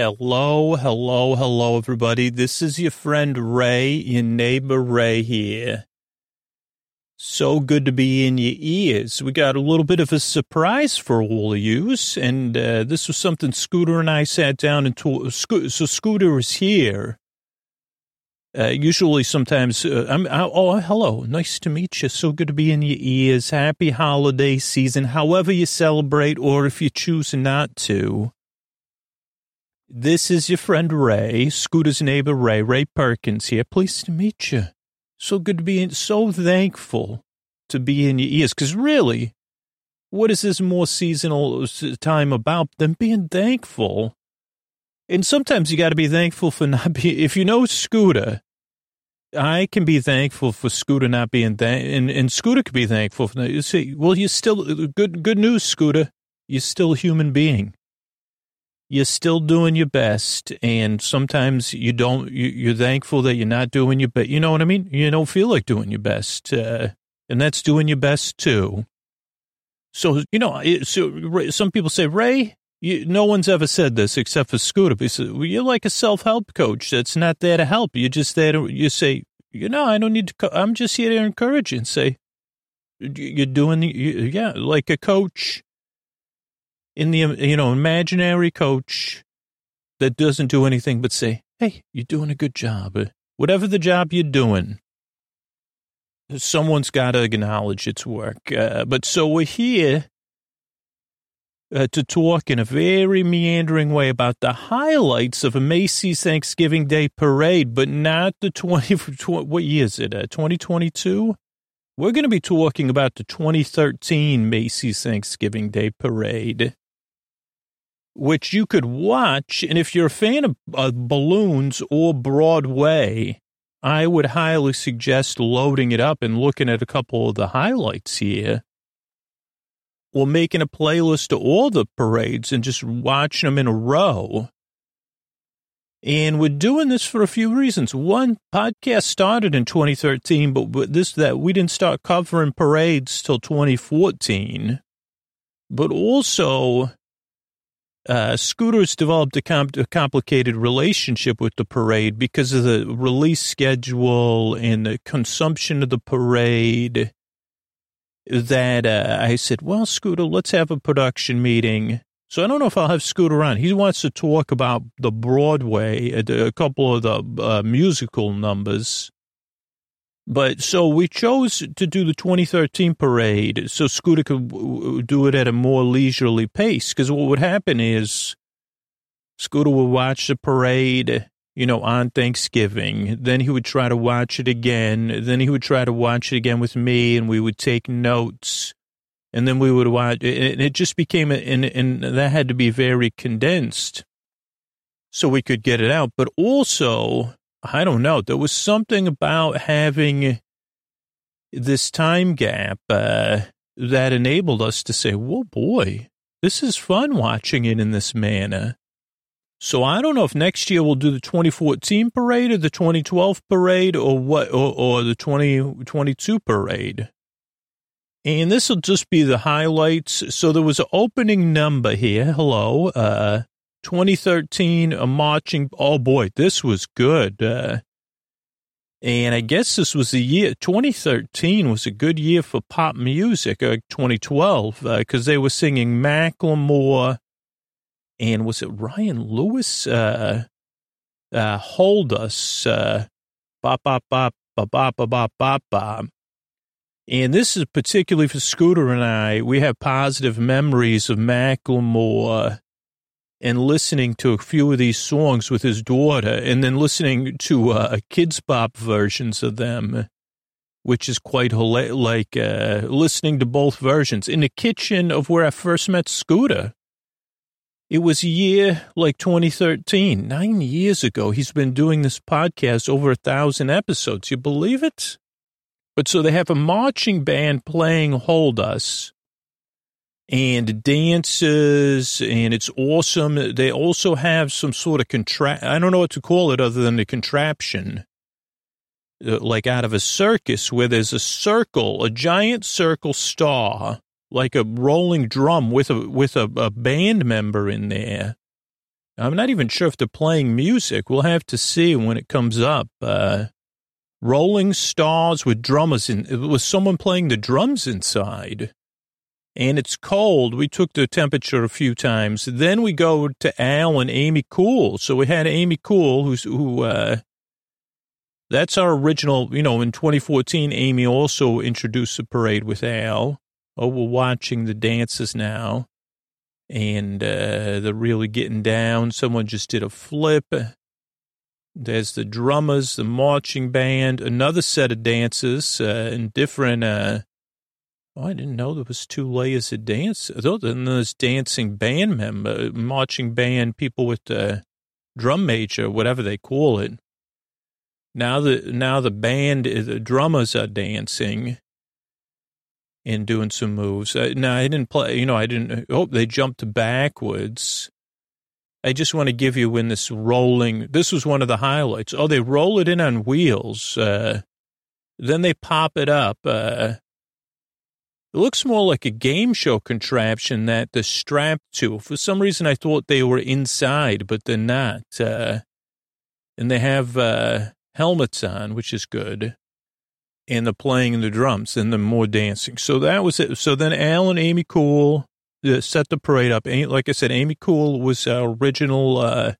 Hello, hello, hello, everybody. This is your friend Ray, your neighbor Ray here. So good to be in your ears. We got a little bit of a surprise for all of yous, and uh, this was something Scooter and I sat down and told. Sco- so Scooter is here. Uh, usually, sometimes uh, I'm. oh, hello, nice to meet you. So good to be in your ears. Happy holiday season, however you celebrate, or if you choose not to. This is your friend Ray, Scooter's neighbor Ray, Ray Perkins here. Pleased to meet you. So good to be in, so thankful to be in your ears. Because really, what is this more seasonal time about than being thankful? And sometimes you got to be thankful for not being, if you know Scooter, I can be thankful for Scooter not being thank, and, and Scooter could be thankful for that. You see, well, you're still, good, good news, Scooter. You're still a human being you're still doing your best and sometimes you don't you, are thankful that you're not doing your best you know what i mean? You don't feel like doing your best uh, and that's doing your best too. So you know so some people say ray you, no one's ever said this except for scooter. He well, you're like a self-help coach that's not there to help. You're just there to you say you know i don't need to co- i'm just here to encourage you and say you're doing yeah like a coach in the, you know, imaginary coach that doesn't do anything but say, hey, you're doing a good job. Whatever the job you're doing, someone's got to acknowledge its work. Uh, but so we're here uh, to talk in a very meandering way about the highlights of a Macy's Thanksgiving Day parade, but not the 20, what year is it, uh, 2022? We're going to be talking about the 2013 Macy's Thanksgiving Day parade which you could watch. And if you're a fan of uh, balloons or Broadway, I would highly suggest loading it up and looking at a couple of the highlights here. Or making a playlist of all the parades and just watching them in a row. And we're doing this for a few reasons. One, podcast started in 2013, but this that we didn't start covering parades till 2014. But also, uh, Scooter's developed a, a, complicated relationship with the parade because of the release schedule and the consumption of the parade. That uh, I said, well, Scooter, let's have a production meeting. So I don't know if I'll have Scooter on. He wants to talk about the Broadway, a, a couple of the uh, musical numbers but so we chose to do the 2013 parade so Scooter could do it at a more leisurely pace. Because what would happen is Scooter would watch the parade, you know, on Thanksgiving. Then he would try to watch it again. Then he would try to watch it again with me, and we would take notes. And then we would watch, and it just became, and, and that had to be very condensed so we could get it out. But also, I don't know. There was something about having this time gap uh, that enabled us to say, "Whoa, boy, this is fun watching it in this manner." So I don't know if next year we'll do the 2014 parade or the 2012 parade or what, or, or the 2022 parade. And this will just be the highlights. So there was an opening number here. Hello. Uh, 2013, a marching. Oh boy, this was good. Uh, and I guess this was the year 2013 was a good year for pop music. Uh, 2012 because uh, they were singing Macklemore and was it Ryan Lewis? Uh, uh, Hold Us. Bop bop bop bop bop bop bop bop. And this is particularly for Scooter and I. We have positive memories of Macklemore and listening to a few of these songs with his daughter and then listening to uh, Kidz Bop versions of them, which is quite like uh, listening to both versions in the kitchen of where I first met Scooter. It was a year like 2013, nine years ago. He's been doing this podcast over a thousand episodes. You believe it? But so they have a marching band playing Hold Us and dances, and it's awesome. They also have some sort of contrap I don't know what to call it other than a contraption, uh, like out of a circus where there's a circle, a giant circle star, like a rolling drum with a, with a, a band member in there. I'm not even sure if they're playing music. We'll have to see when it comes up. Uh, Rolling Stars with drummers in, it was someone playing the drums inside. And it's cold. We took the temperature a few times. Then we go to Al and Amy Kule. So we had Amy Kule, who's, who, uh, that's our original, you know, in 2014, Amy also introduced the parade with Al. Oh, we're watching the dances now and uh, they're really getting down. Someone just did a flip. There's the drummers, the marching band, another set of dances uh, and different. Uh, oh, I didn't know there was two layers of dance. Then there's dancing band member, marching band, people with the drum major, whatever they call it. Now the now the band, the drummers are dancing and doing some moves. Uh, no, I didn't play, you know, I didn't, oh, they jumped backwards. I just want to give you when this rolling, this was one of the highlights. Oh, they roll it in on wheels. Uh, then they pop it up. Uh, it looks more like a game show contraption that they're strapped to. For some reason, I thought they were inside, but they're not. Uh, and they have uh, helmets on, which is good and the playing and the drums and the more dancing. So that was it. So then Al and Amy Kule uh, set the parade up. Like I said, Amy Kule was original uh,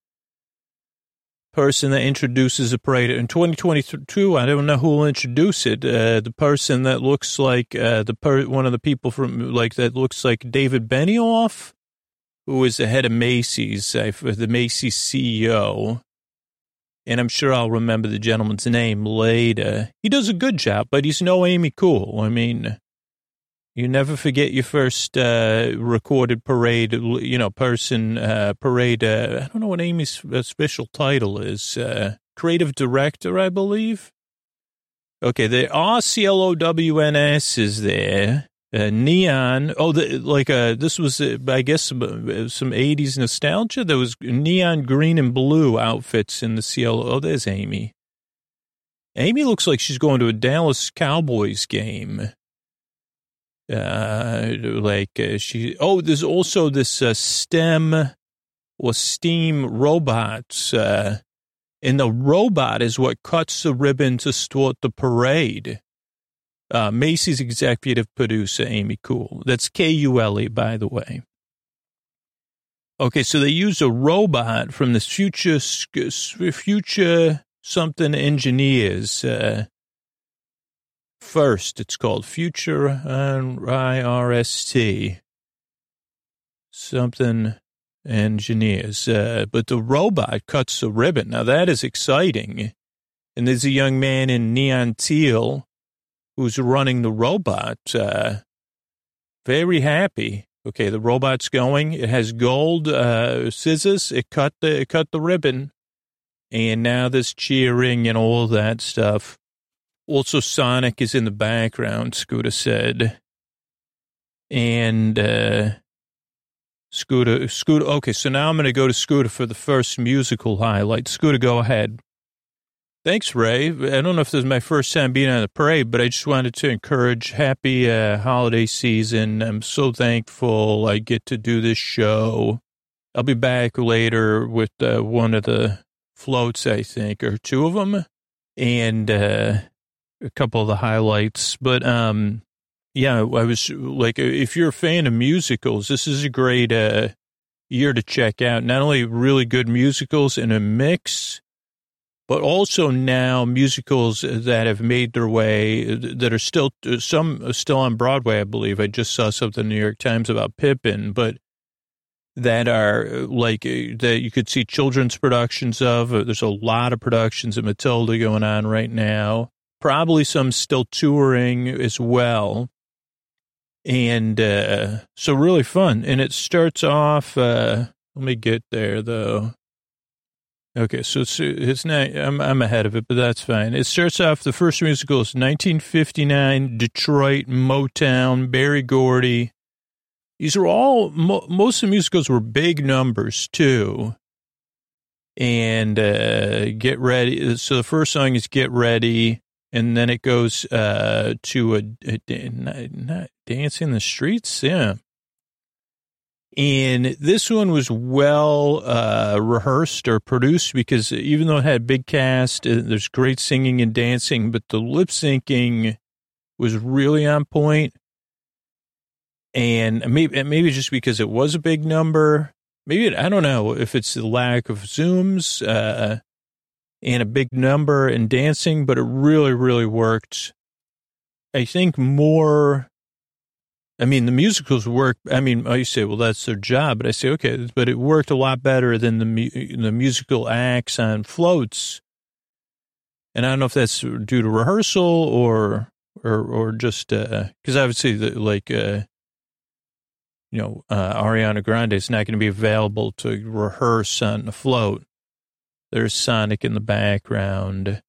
person that introduces the parade. In 2022, I don't know who will introduce it. Uh, the person that looks like uh, the per- one of the people from like that looks like David Benioff, who is the head of Macy's, uh, the Macy's CEO and I'm sure I'll remember the gentleman's name later. He does a good job, but he's no Amy Kule. I mean, you never forget your first uh, recorded parade, you know, person uh, parade. Uh, I don't know what Amy's official title is. Uh, creative director, I believe. Okay, the RCLOWNS is there uh, neon. Oh, the, like uh, this was, uh, I guess, uh, some '80s nostalgia. There was neon green and blue outfits in the CL. Oh, there's Amy. Amy looks like she's going to a Dallas Cowboys game. Uh, like uh, she. Oh, there's also this uh, STEM or STEAM robots. Uh, and the robot is what cuts the ribbon to start the parade. Uh, Macy's executive producer, Amy Kule. That's K U L E, by the way. Okay, so they use a robot from the future, future something engineers. Uh, first, it's called Future IRST. Something engineers. Uh, but the robot cuts the ribbon. Now that is exciting. And there's a young man in neon teal who's running the robot, uh, very happy. Okay, the robot's going. It has gold uh, scissors. It cut the it cut the ribbon, and now there's cheering and all that stuff. Also, Sonic is in the background. Scooter said, and uh, Scooter, Scooter. Okay, so now I'm going to go to Scooter for the first musical highlight. Scooter, go ahead. Thanks, Ray. I don't know if this is my first time being on the parade, but I just wanted to encourage happy uh, holiday season. I'm so thankful I get to do this show. I'll be back later with uh, one of the floats, I think, or two of them, and uh, a couple of the highlights. But um, yeah, I was like, if you're a fan of musicals, this is a great uh, year to check out. Not only really good musicals in a mix but also now musicals that have made their way that are still some still on Broadway, I believe. I just saw something in the New York Times about Pippin, but that are like that you could see children's productions of. There's a lot of productions of Matilda going on right now. Probably some still touring as well. And uh, so really fun. And it starts off, uh, let me get there though. Okay, so it's, it's not, I'm, I'm ahead of it, but that's fine. It starts off, the first musical is 1959, Detroit, Motown, Berry Gordy. These are all, mo, most of the musicals were big numbers too. And uh, Get Ready. So the first song is Get Ready, and then it goes uh, to a, a, a, Dance in the Streets. Yeah. And this one was well uh, rehearsed or produced because even though it had a big cast, uh, there's great singing and dancing, but the lip syncing was really on point. And maybe maybe just because it was a big number, maybe it, I don't know if it's the lack of zooms uh, and a big number and dancing, but it really really worked. I think more I mean, the musicals work. I mean, you say, well, that's their job, but I say, okay, but it worked a lot better than the the musical acts on floats. And I don't know if that's due to rehearsal or or or just because uh, obviously, the, like uh, you know, uh, Ariana Grande is not going to be available to rehearse on the float. There's Sonic in the background,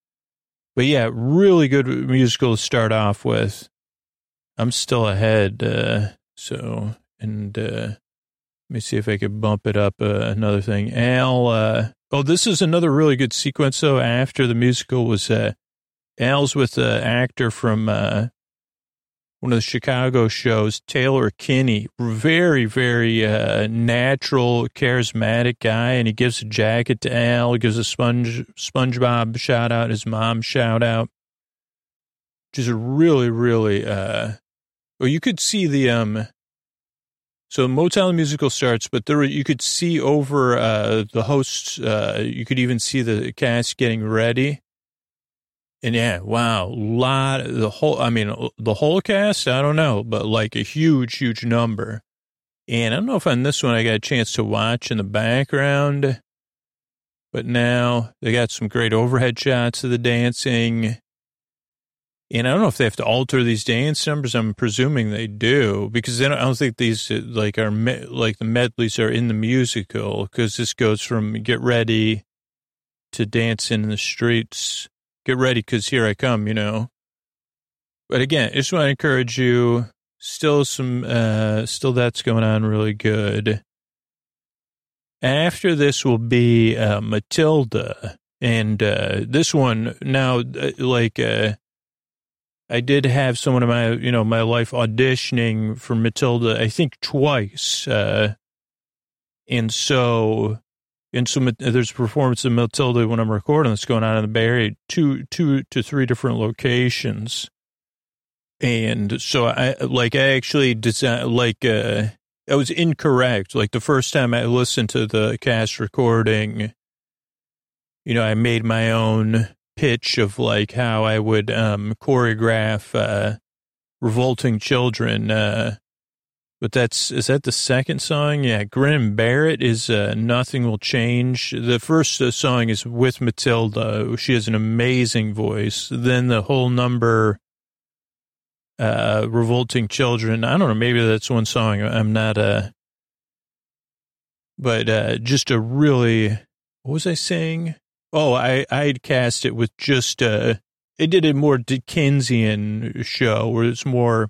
but yeah, really good musical to start off with. I'm still ahead. Uh, so, and uh, let me see if I could bump it up. Uh, another thing. Al, uh, oh, this is another really good sequence, though. After the musical was uh, Al's with the actor from uh, one of the Chicago shows, Taylor Kinney. Very, very uh, natural, charismatic guy. And he gives a jacket to Al, he gives a sponge, SpongeBob shout out, his mom shout out. Just really, really uh, or you could see the um. So Motown musical starts, but there you could see over uh, the hosts. Uh, you could even see the cast getting ready. And yeah, wow, lot the whole. I mean, the whole cast. I don't know, but like a huge, huge number. And I don't know if on this one I got a chance to watch in the background, but now they got some great overhead shots of the dancing. And I don't know if they have to alter these dance numbers. I'm presuming they do because don't, I don't think these uh, like are like the medleys are in the musical because this goes from get ready to dance in the streets. Get ready because here I come, you know. But again, I just want to encourage you. Still some, uh, still that's going on really good. After this will be uh, Matilda, and uh, this one now, uh, like. Uh, I did have someone in my, you know, my life auditioning for Matilda, I think twice. Uh, and so, and so there's a performance of Matilda when I'm recording that's going on in the Bay Area, two, two to three different locations. And so I, like, I actually designed, like, uh, I was incorrect. Like the first time I listened to the cast recording, you know, I made my own pitch of like how I would um, choreograph uh, revolting children. Uh, but that's is that the second song? Yeah, Grim Barrett is uh, "Nothing Will Change." The first uh, song is with Matilda. She has an amazing voice. Then the whole number, uh, "Revolting Children." I don't know. Maybe that's one song. I'm not a, uh, but uh, just a really. What was I saying? Oh, I I'd cast it with just a. it did a more Dickensian show where it's more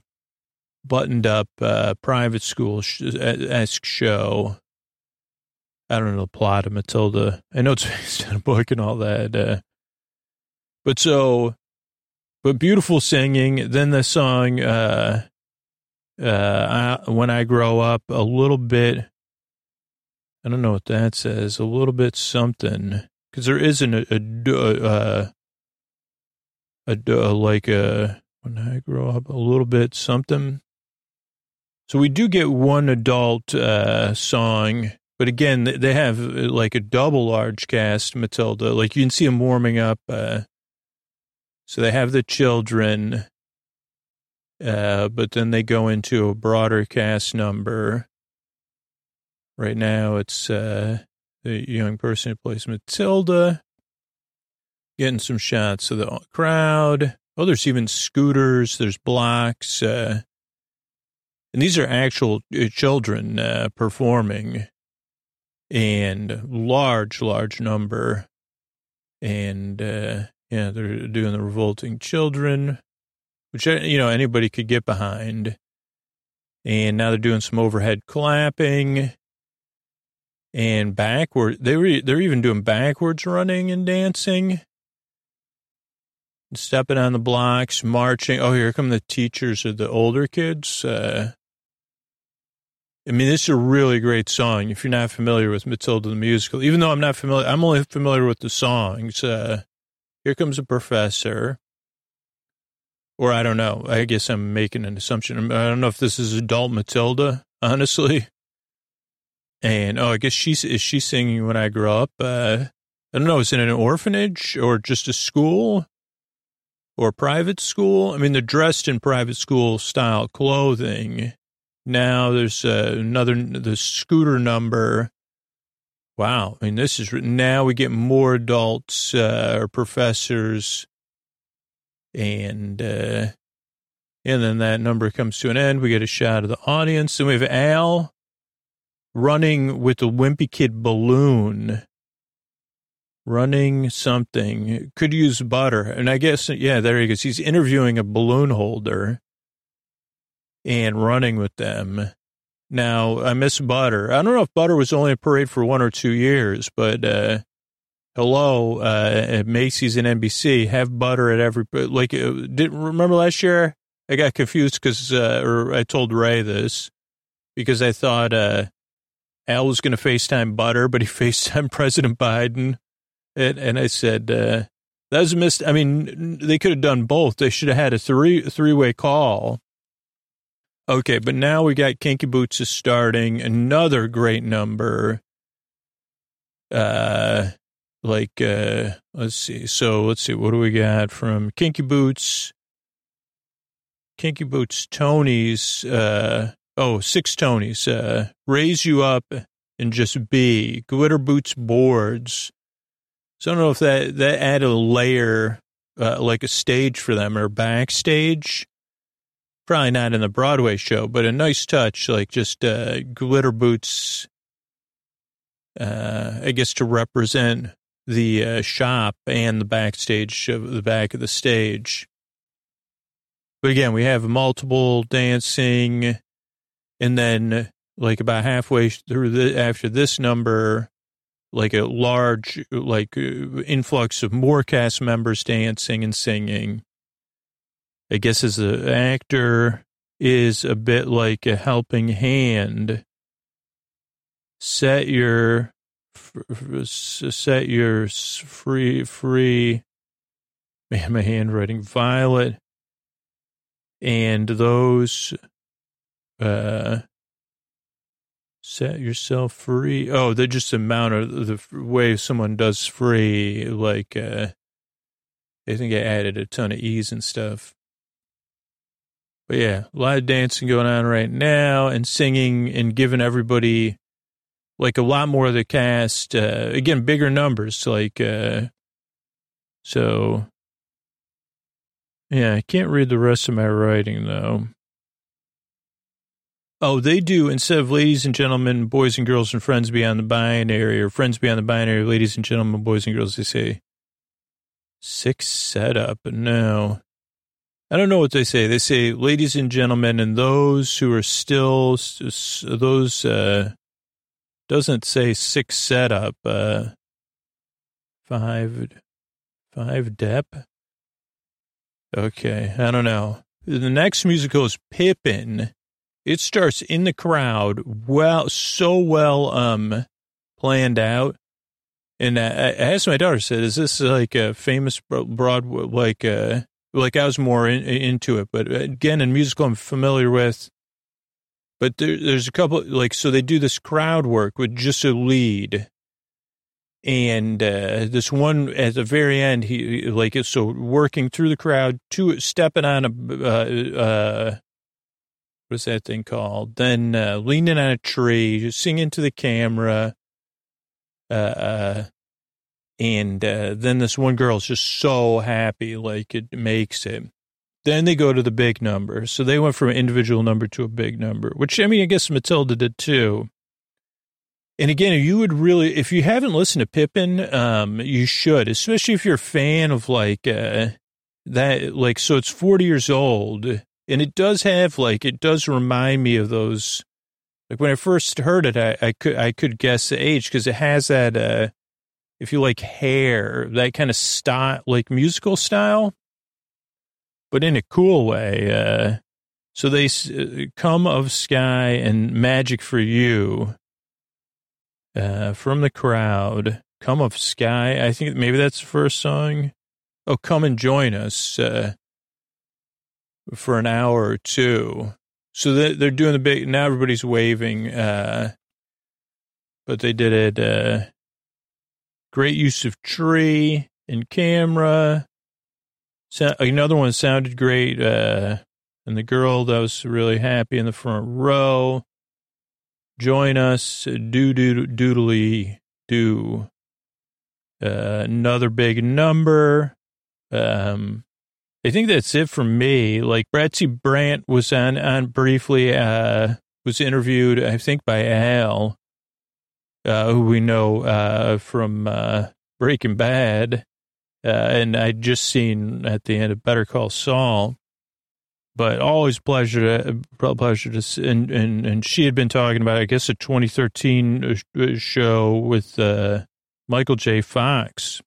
buttoned up uh, private school esque show. I don't know the plot of Matilda. I know it's based on a book and all that. Uh, but so, but beautiful singing. Then the song, uh, uh, I, when I grow up, a little bit. I don't know what that says. A little bit something because there isn't a, a, uh, a, a, a, like a when I grow up a little bit something. So we do get one adult uh, song, but again, they have uh, like a double large cast. Matilda, like you can see them warming up. Uh, so they have the children, uh, but then they go into a broader cast number. Right now, it's uh, the young person who plays Matilda, getting some shots of the crowd. Oh, there's even scooters, there's blocks. Uh, and these are actual uh, children uh, performing and large, large number. And, uh, yeah, they're doing the revolting children, which, uh, you know, anybody could get behind. And now they're doing some overhead clapping and backward. They were they're even doing backwards running and dancing, stepping on the blocks, marching. Oh, here come the teachers of the older kids. Uh, I mean, this is a really great song. If you're not familiar with Matilda the musical, even though I'm not familiar, I'm only familiar with the songs. Uh, here comes a professor, or I don't know. I guess I'm making an assumption. I don't know if this is adult Matilda, honestly. And oh, I guess she's is she singing when I grow up? Uh, I don't know. Is it an orphanage or just a school or private school? I mean, they're dressed in private school style clothing now there's uh, another, the scooter number. Wow. I mean, this is, now we get more adults uh, or professors and, uh, and then that number comes to an end. We get a shot of the audience. And we have Al running with the Wimpy Kid balloon, running something. Could use butter. And I guess, yeah, there he goes. He's interviewing a balloon holder and running with them. Now, I miss Butter. I don't know if Butter was only a parade for one or two years, but uh, hello, uh, Macy's and NBC, have Butter at every, like, uh, did remember last year? I got confused because, uh, or I told Ray this because I thought uh, Al was going to FaceTime Butter, but he FaceTime President Biden. And, and I said, uh, that was a missed. I mean, they could have done both. They should have had a three three way call Okay, but now we got Kinky Boots is starting another great number. Uh, like uh, let's see. So let's see. What do we got from Kinky Boots? Kinky Boots, Tony's. Uh, oh, six Tonys. Uh, raise you up and just be glitter boots boards. So I don't know if that that add a layer, uh, like a stage for them or backstage probably not in the Broadway show, but a nice touch, like just uh, glitter boots, uh, I guess to represent the uh, shop and the backstage of the back of the stage. But again, we have multiple dancing, and then like about halfway through the after this number, like a large like uh, influx of more cast members dancing and singing. I guess as an actor is a bit like a helping hand. Set your set your free free man my handwriting violet and those uh set yourself free oh they're just the amount of the way someone does free like uh i think i added a ton of e's and stuff but yeah, a lot of dancing going on right now and singing and giving everybody like a lot more of the cast, uh, again, bigger numbers. Like, uh, so yeah, I can't read the rest of my writing though. Oh, they do. Instead of ladies and gentlemen, boys and girls, and friends beyond the binary, or friends beyond the binary, ladies and gentlemen, boys and girls, they say six setup. No. I don't know what they say. They say, ladies and gentlemen, and those who are still, those, uh, doesn't say six setup, uh, five, five dep. Okay. I don't know. The next musical is Pippin. It starts in the crowd. Well, so well, um, planned out. And I, I asked my daughter, said, is this like a famous Broadway, like, uh, like I was more in, into it, but again, in musical, I'm familiar with. But there, there's a couple like so they do this crowd work with just a lead, and uh, this one at the very end, he like so working through the crowd, to stepping on a uh, uh, what's that thing called? Then uh, leaning on a tree, singing to the camera. Uh, uh and uh, then this one girl is just so happy, like it makes it. Then they go to the big number. So they went from an individual number to a big number, which I mean, I guess Matilda did too. And again, you would really, if you haven't listened to Pippin, um, you should, especially if you're a fan of like uh, that, like, so it's 40 years old and it does have like, it does remind me of those. Like when I first heard it, I, I could, I could guess the age because it has that, uh, if you like hair, that kind of style, like musical style, but in a cool way. Uh, So they uh, come of sky and magic for you uh, from the crowd. Come of sky. I think maybe that's the first song. Oh, come and join us uh, for an hour or two. So they're doing the big. Now everybody's waving, uh, but they did it. Great use of tree and camera. So, another one sounded great. Uh, and the girl that was really happy in the front row. Join us, do do doodly do. Uh, another big number. Um, I think that's it for me. Like Betsy Brandt was on on briefly. Uh, was interviewed, I think, by Al, uh, who we know uh, from uh, Breaking Bad, uh, and I'd just seen at the end of Better Call Saul but always pleasure to pleasure to and and and she had been talking about I guess a 2013 uh, uh, show with Michael J. Fox.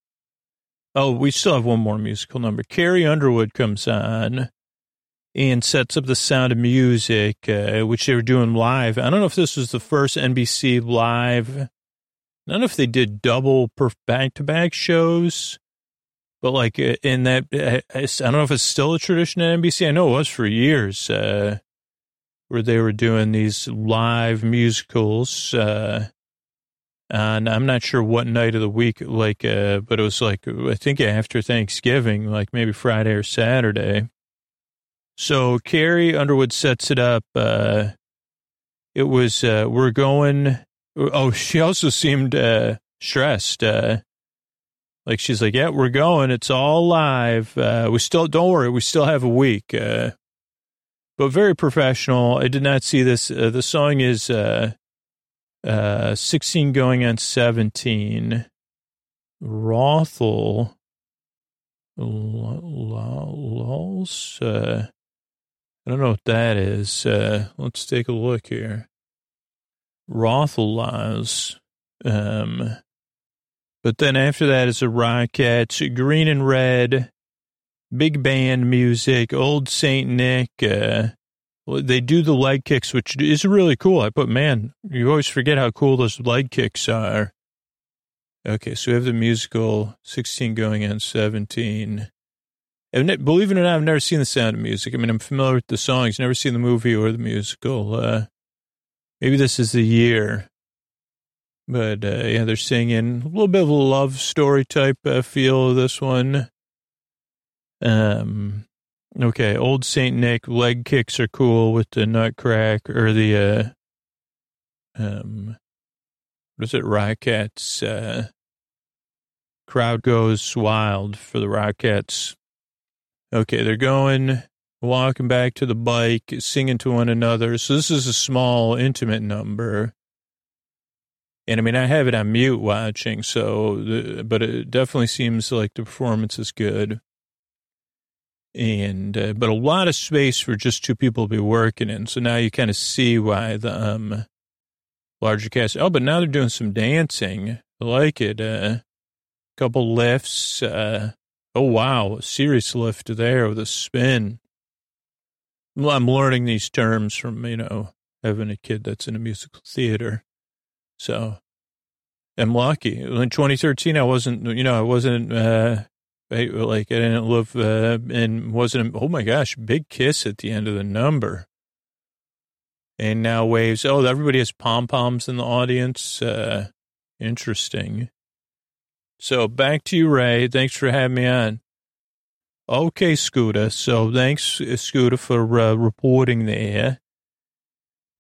Oh, we still have one more musical number. Carrie Underwood comes on and sets up the sound of music, uh, which they were doing live. I don't know if this was the first NBC live. I don't know if they did double back to back shows but like uh, in that, uh, I don't know if it's still a tradition at NBC. I know it was for years, uh, where they were doing these live musicals. Uh, and I'm not sure what night of the week, like, uh, but it was like, I think after Thanksgiving, like maybe Friday or Saturday. So Carrie Underwood sets it up. Uh, it was, uh, we're going, oh, she also seemed, uh, stressed. Uh, like she's like, yeah, we're going. It's all live. Uh, we still, don't worry, we still have a week. Uh, but very professional. I did not see this. Uh, the song is uh, uh, 16 going on 17. Rothel. Lols. Uh, I don't know what that is. Uh, let's take a look here. Rothel Um, but then after that is a Rockettes, green and red, big band music, old Saint Nick. Uh, they do the leg kicks, which is really cool. I put, man, you always forget how cool those leg kicks are. Okay, so we have the musical 16 going on 17. And believe it or not, I've never seen the sound of music. I mean, I'm familiar with the songs, never seen the movie or the musical. Uh, maybe this is the year. But uh, yeah, they're singing a little bit of a love story type uh, feel of this one. Um, okay, old Saint Nick leg kicks are cool with the nutcrack or the uh, um, what is it? Rockettes. Uh, crowd goes wild for the Rockettes. Okay, they're going walking back to the bike, singing to one another. So this is a small, intimate number. And I mean, I have it on mute watching, so, the, but it definitely seems like the performance is good. And, uh, but a lot of space for just two people to be working in. So now you kind of see why the, um, larger cast. Oh, but now they're doing some dancing. I like it. A uh, couple lifts. Uh, oh, wow. Serious lift there with a spin. Well, I'm learning these terms from, you know, having a kid that's in a musical theater. So I'm lucky. In 2013, I wasn't, you know, I wasn't, uh, like I didn't live, uh, and wasn't, oh my gosh, big kiss at the end of the number. And now waves. Oh, everybody has pom poms in the audience. Uh, interesting. So back to you, Ray. Thanks for having me on. Okay, Scooter. So thanks, Scooter, for uh, reporting there.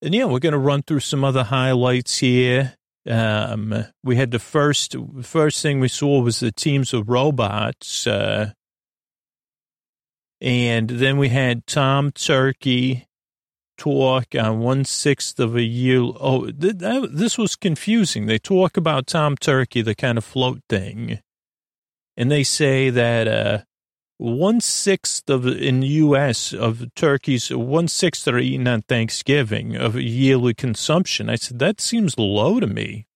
And yeah, we're going to run through some other highlights here. Um, we had the first first thing we saw was the teams of robots, uh, and then we had Tom Turkey talk on one sixth of a year. Oh, th- that, this was confusing. They talk about Tom Turkey, the kind of float thing, and they say that uh, one sixth of in the U.S. of turkeys, one sixth are eaten on Thanksgiving of yearly consumption. I said that seems low to me.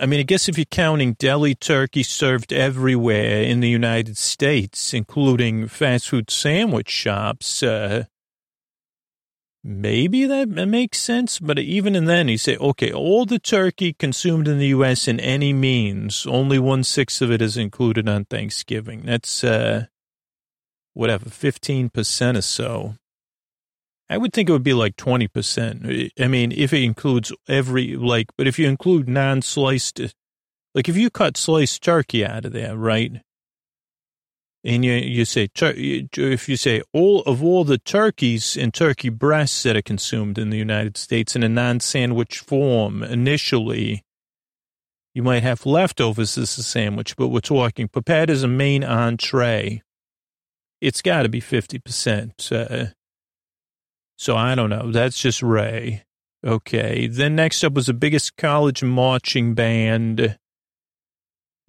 I mean, I guess if you're counting deli turkey served everywhere in the United States, including fast food sandwich shops, uh, maybe that makes sense. But even in then, you say, okay, all the turkey consumed in the U.S. in any means, only one sixth of it is included on Thanksgiving. That's, uh, whatever, 15% or so. I would think it would be like 20%. I mean, if it includes every, like, but if you include non sliced, like if you cut sliced turkey out of there, right? And you, you say, if you say all of all the turkeys and turkey breasts that are consumed in the United States in a non sandwich form initially, you might have leftovers as a sandwich, but we're talking prepared as a main entree. It's got to be 50%. Uh, so I don't know. That's just Ray. Okay. Then next up was the biggest college marching band.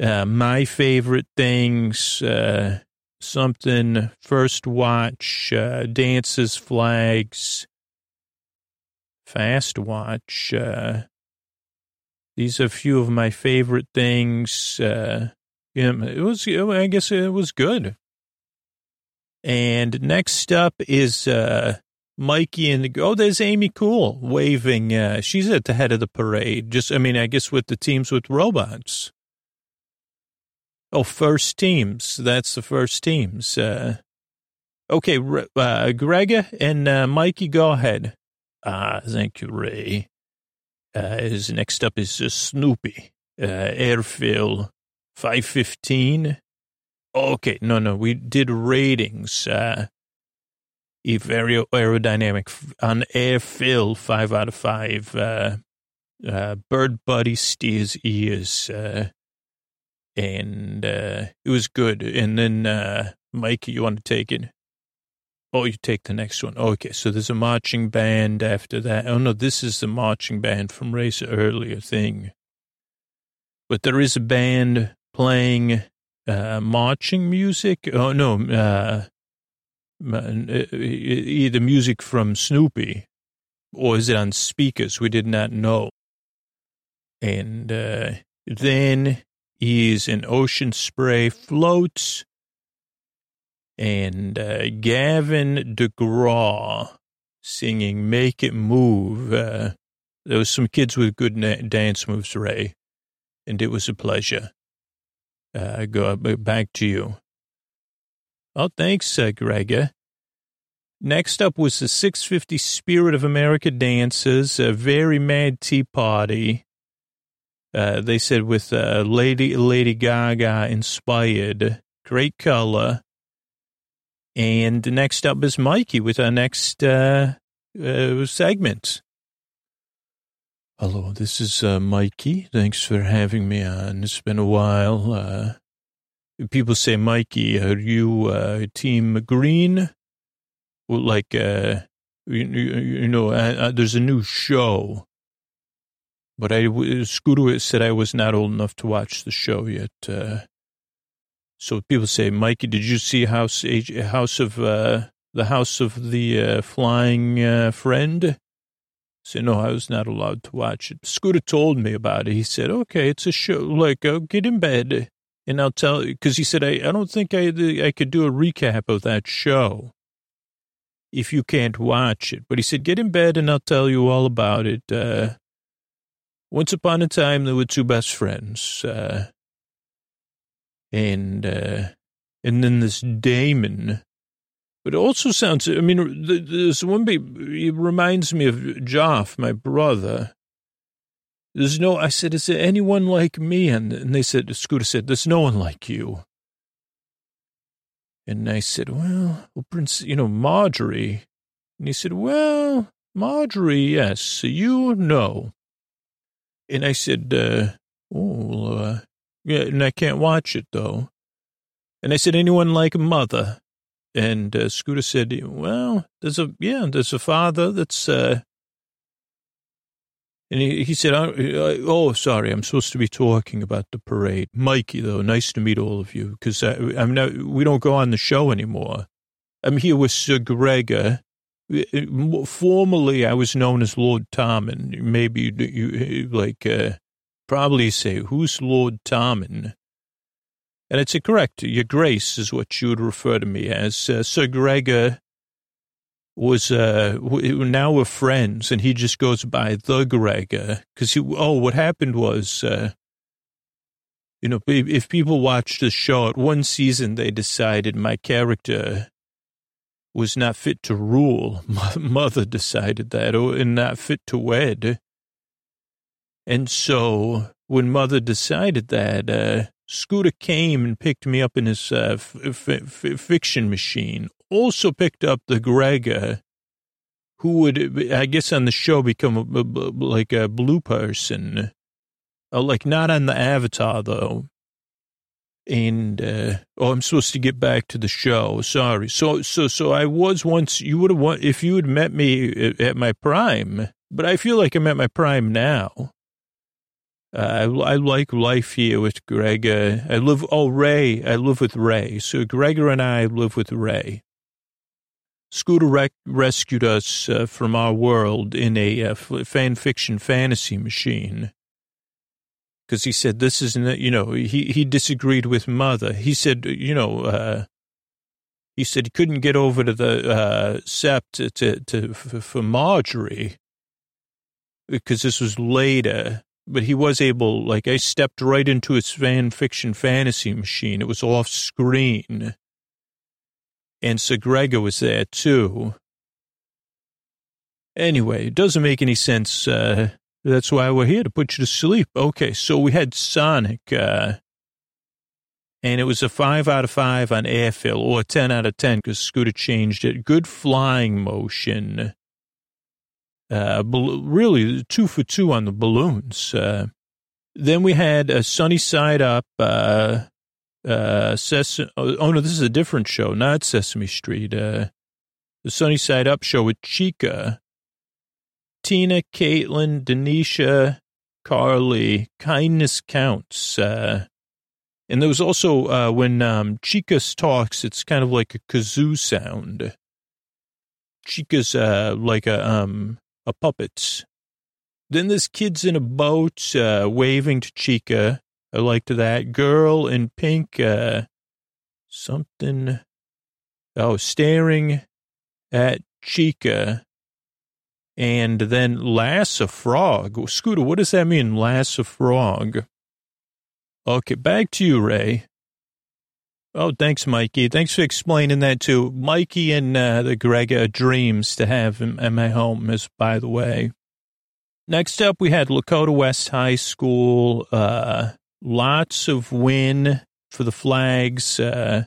Uh, my favorite things, uh, something first watch, uh, dances, flags, fast watch. Uh, these are a few of my favorite things. Uh, it was, I guess it was good. And next up is, Mikey and the, oh, there's Amy Kule waving. She's at the head of the parade. Just, I mean, I guess with the teams with robots. Oh, first teams. That's the first teams. Uh, okay, uh, Grega and uh, Mikey, go ahead. Ah, thank you, Ray. Uh, next up is uh, Snoopy. Uh, Airfill 515. Okay, no, no, we did ratings. Uh, very aerodynamic on air fill, five out of five. Uh, uh, Bird Buddy steers ears, uh, and uh, it was good. And then uh, Mike, you want to take it? Oh, you take the next one. Okay, so there's a marching band after that. Oh no, this is the marching band from Ray's earlier thing. But there is a band playing uh, marching music. Oh no, uh, either music from Snoopy or is it on speakers? We did not know. And uh, then is an ocean spray floats and uh, Gavin DeGraw singing Make It Move. Uh, there was some kids with good na- dance moves, Ray, and it was a pleasure. Uh, go back to you. Oh, thanks, uh, Grega. Next up was the 650 Spirit of America Dances, a very mad tea party. Uh, they said with uh, Lady Lady Gaga inspired, great color. And next up is Mikey with our next uh, uh segment. Hello, this is uh, Mikey. Thanks for having me on. It's been a while. People say, Mikey, are you Team Green? Like, you, you, know, there's a new show but I, Scooter said I was not old enough to watch the show yet. Uh, so people say, Mikey, did you see House House of uh, the House of the uh, Flying uh, Friend? Said, no, I was not allowed to watch it. Scooter told me about it. He said, okay, it's a show. Like, I'll get in bed and I'll tell you, because he said, I, I don't think I, I could do a recap of that show if you can't watch it. But he said, get in bed and I'll tell you all about it. Uh, once upon a time, there were two best friends, uh, and uh, and then this Daemon. But it also sounds. I mean, this one. It reminds me of Joff, my brother. There's no. I said, is there anyone like me? And, and they said, Scooter said, there's no one like you. And I said, well, well, Prince, you know, Margaery. And he said, well, Margaery, yes, you know. And I said, uh, oh, uh, yeah, and I can't watch it though. And I said, anyone like mother? And uh, Scooter said, well, there's a, yeah, there's a father that's, uh, and he, he said, oh, oh, sorry, I'm supposed to be talking about the parade. Mikey, though, nice to meet all of you, because I'm not, we don't go on the show anymore. I'm here with Sir Gregor, Formerly, I was known as Lord Tommen. Maybe you, like, uh, probably say, who's Lord Tommen? And it's correct. Your Grace is what you would refer to me as. Uh, Sir Gregor was uh now we're friends, and he just goes by the Gregor because he. Oh, what happened was, uh, you know, if people watched the show at one season, they decided my character was not fit to rule. Mother decided that, or and not fit to wed. And so when mother decided that, uh, Scooter came and picked me up in his uh, f- f- f- fiction machine. Also picked up the Gregor, who would, I guess, on the show become a, a, like a blue person, uh, like not on the Avatar though. And uh, oh, I'm supposed to get back to the show. Sorry. So, so, so I was once. You would have if you had met me at, at my prime, but I feel like I'm at my prime now. Uh, I, I like life here with Greg. Uh, I live, oh, Ray, I live with Ray. So Gregor and I live with Ray. Scooter rec- rescued us uh, from our world in a uh, fan fiction fantasy machine. Because he said, this isn't, you know, he, he disagreed with mother. He said, you know, uh, he said he couldn't get over to the uh, sept to, to, for Margaery because this was later but he was able, like, I stepped right into his fan fiction fantasy machine. It was off screen. And Sir Gregor was there too. Anyway, it doesn't make any sense. Uh, that's why we're here to put you to sleep. Okay, so we had Sonic, uh, and it was a five out of five on airfill, or a 10 out of 10 because Scooter changed it. Good flying motion. Uh, really two for two on the balloons. Uh, then we had a sunny side up, uh, uh, Ses- oh no, this is a different show, not Sesame Street. Uh, the sunny side up show with Chica, Tina, Caitlin, Denisha, Carly, kindness counts. Uh, and there was also, uh, when, um, Chica talks, it's kind of like a kazoo sound. Chica's, uh, like a, um, a puppet. Then there's kids in a boat uh, waving to Chica. I liked that. Girl in pink, uh, something. Oh, staring at Chica. And then lass a frog. Scooter, what does that mean, lass a frog? Okay, back to you, Ray. Oh, thanks, Mikey. Thanks for explaining that too. Mikey and uh, the Gregor dreams to have him at my home, as by the way. Next up, we had Lakota West High School. Uh, lots of win for the flags. Uh,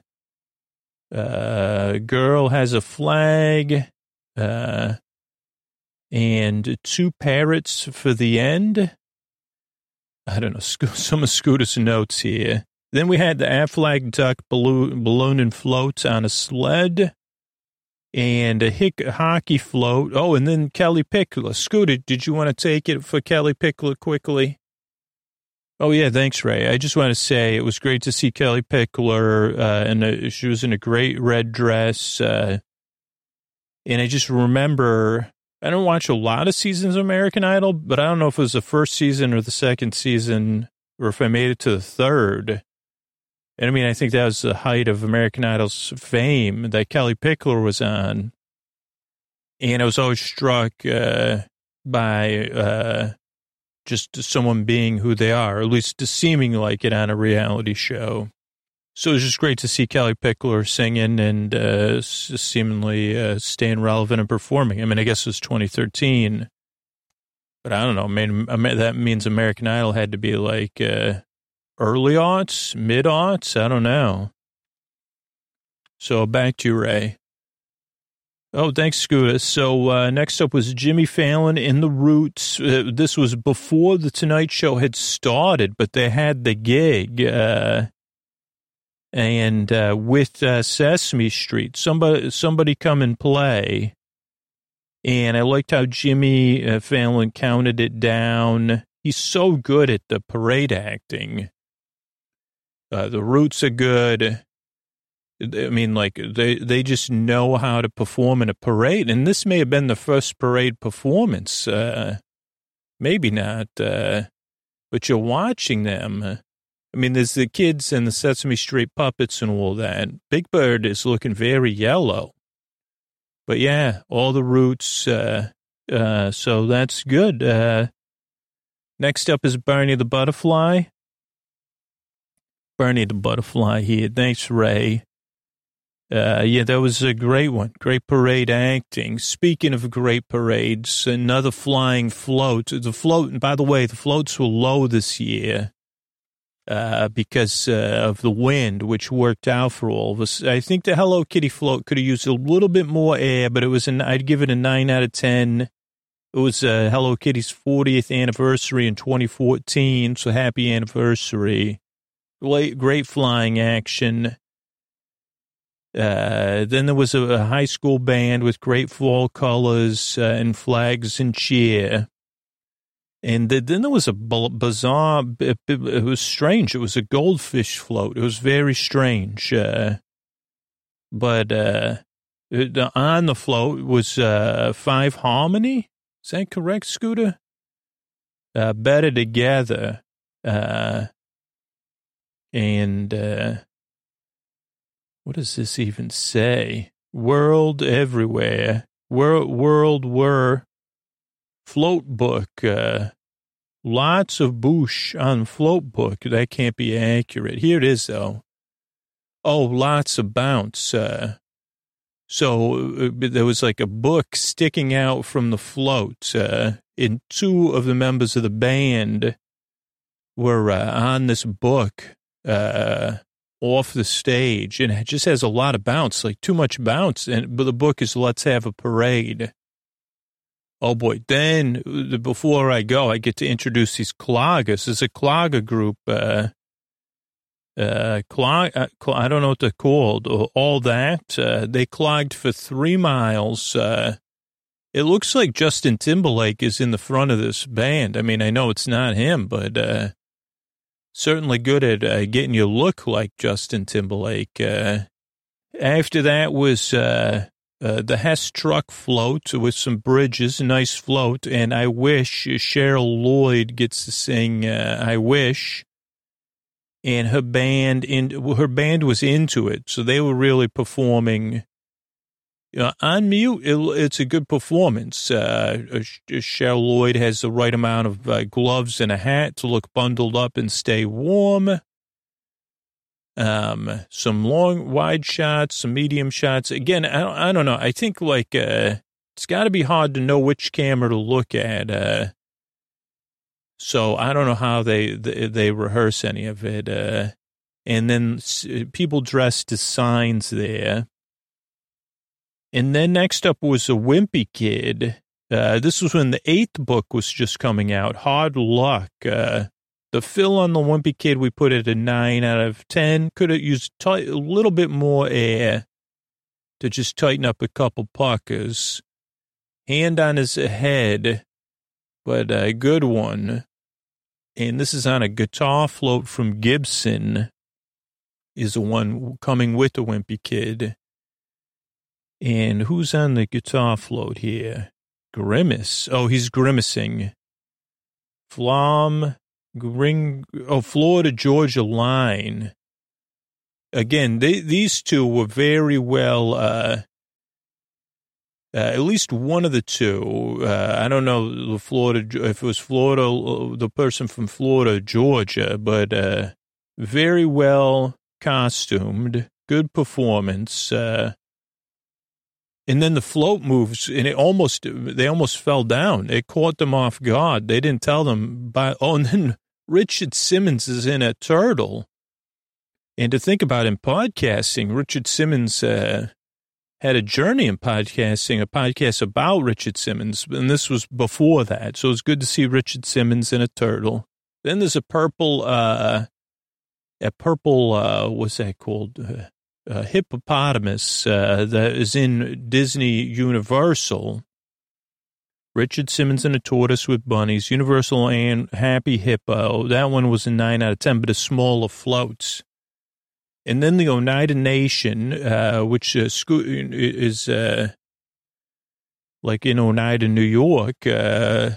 uh, girl has a flag. Uh, and two parrots for the end. I don't know. Some of Scooter's notes here. Then we had the Aflac duck balloon, balloon and float on a sled and a hick, hockey float. Oh, and then Kellie Pickler. Scooter, did you want to take it for Kellie Pickler quickly? Oh, yeah, thanks, Ray. I just want to say it was great to see Kellie Pickler, uh, and uh, she was in a great red dress. Uh, and I just remember, I don't watch a lot of seasons of American Idol, but I don't know if it was the first season or the second season, or if I made it to the third and I mean, I think that was the height of American Idol's fame that Kellie Pickler was on. And I was always struck uh, by uh, just someone being who they are, at least seeming like it on a reality show. So it was just great to see Kellie Pickler singing and uh, seemingly uh, staying relevant and performing. I mean, I guess it was 2013, but I don't know. I mean, that means American Idol had to be like uh, early aughts, mid aughts. I don't know. So back to you, Ray. Oh, thanks, Scooter. So uh, next up was Jimmy Fallon in the Roots. Uh, this was before the Tonight Show had started, but they had the gig. Uh, and uh, with uh, Sesame Street, somebody somebody come and play. And I liked how Jimmy uh, Fallon counted it down. He's so good at the parade acting. Uh, the roots are good. I mean, like they they just know how to perform in a parade, and this may have been the first parade performance. Uh, maybe not, uh, but you're watching them. I mean, there's the kids and the Sesame Street puppets and all that. Big Bird is looking very yellow, but yeah, all the roots. Uh, uh, so that's good. Uh, next up is Barney the Butterfly. Barney the Butterfly here. Thanks, Ray. Uh, yeah, that was a great one. Great parade acting. Speaking of great parades, another flying float. The float, and by the way, the floats were low this year uh, because uh, of the wind, which worked out for all of us. I think the Hello Kitty float could have used a little bit more air, but it was an, I'd give it a nine out of 10. It was uh, Hello Kitty's 40th anniversary in 2014, so happy anniversary. Great, great flying action. Uh, then there was a, a, high school band with great fall colors uh, and flags and cheer. And the, then there was a bizarre, it, was strange. It was a goldfish float. It was very strange. Uh, but uh, on the float was uh, Fifth Harmony. Is that correct, Scooter? Uh, better together. Uh, and uh, what does this even say? World everywhere. World, world were float book. Uh, lots of boosh on float book. That can't be accurate. Here it is, though. Oh, lots of bounce. Uh, so uh, there was like a book sticking out from the float. Uh, and two of the members of the band were uh, on this book. Uh, off the stage and it just has a lot of bounce, like too much bounce. And but the book is Let's Have a Parade. Oh boy. Then before I go, I get to introduce these cloggers. There's a clogger group, uh, uh, clog, uh, I don't know what they're called, all that. Uh, they clogged for three miles. Uh, it looks like Justin Timberlake is in the front of this band. I mean, I know it's not him, but, uh, certainly good at uh, getting you look like Justin Timberlake. Uh, after that was uh, uh, the Hess truck float with some bridges, nice float, and I wish Cher Lloyd gets to sing uh, "I Wish." And her band in her band was into it, so they were really performing uh, on mute, it, it's a good performance. Uh, Cher Lloyd has the right amount of uh, gloves and a hat to look bundled up and stay warm. Um, some long, wide shots, some medium shots. Again, I don't, I don't know. I think like uh, it's got to be hard to know which camera to look at. Uh, so I don't know how they they, they rehearse any of it. Uh, and then people dressed as signs there and then next up was a Wimpy Kid. Uh, this was when the eighth book was just coming out. Hard luck. Uh, the fill on the Wimpy Kid, we put it a nine out of 10. Could have used a little bit more air to just tighten up a couple puckers. Hand on his head, but a good one. And this is on a guitar float from Gibson, is the one coming with the Wimpy Kid. And who's on the guitar float here? Grimace. Oh, he's grimacing. Flom, Gring, oh, Florida Georgia line. Again, they, these two were very well, uh, uh, at least one of the two. Uh, I don't know the Florida, if it was Florida, the person from Florida, Georgia, but, uh, very well costumed, good performance. Uh, and then the float moves and it almost, they almost fell down. It caught them off guard. They didn't tell them by, oh, and then Richard Simmons is in a turtle. And to think about in podcasting, Richard Simmons, uh, had a journey in podcasting, a podcast about Richard Simmons, and this was before that. So it's good to see Richard Simmons in a turtle. Then there's a purple, uh, a purple, uh, what's that called? Uh, hippopotamus uh, that is in Disney Universal. Richard Simmons and a tortoise with bunnies, Universal and Happy Hippo. That one was a nine out of ten, but a smaller floats. And then the Oneida Nation, uh, which uh, is uh, like in Oneida, New York, uh,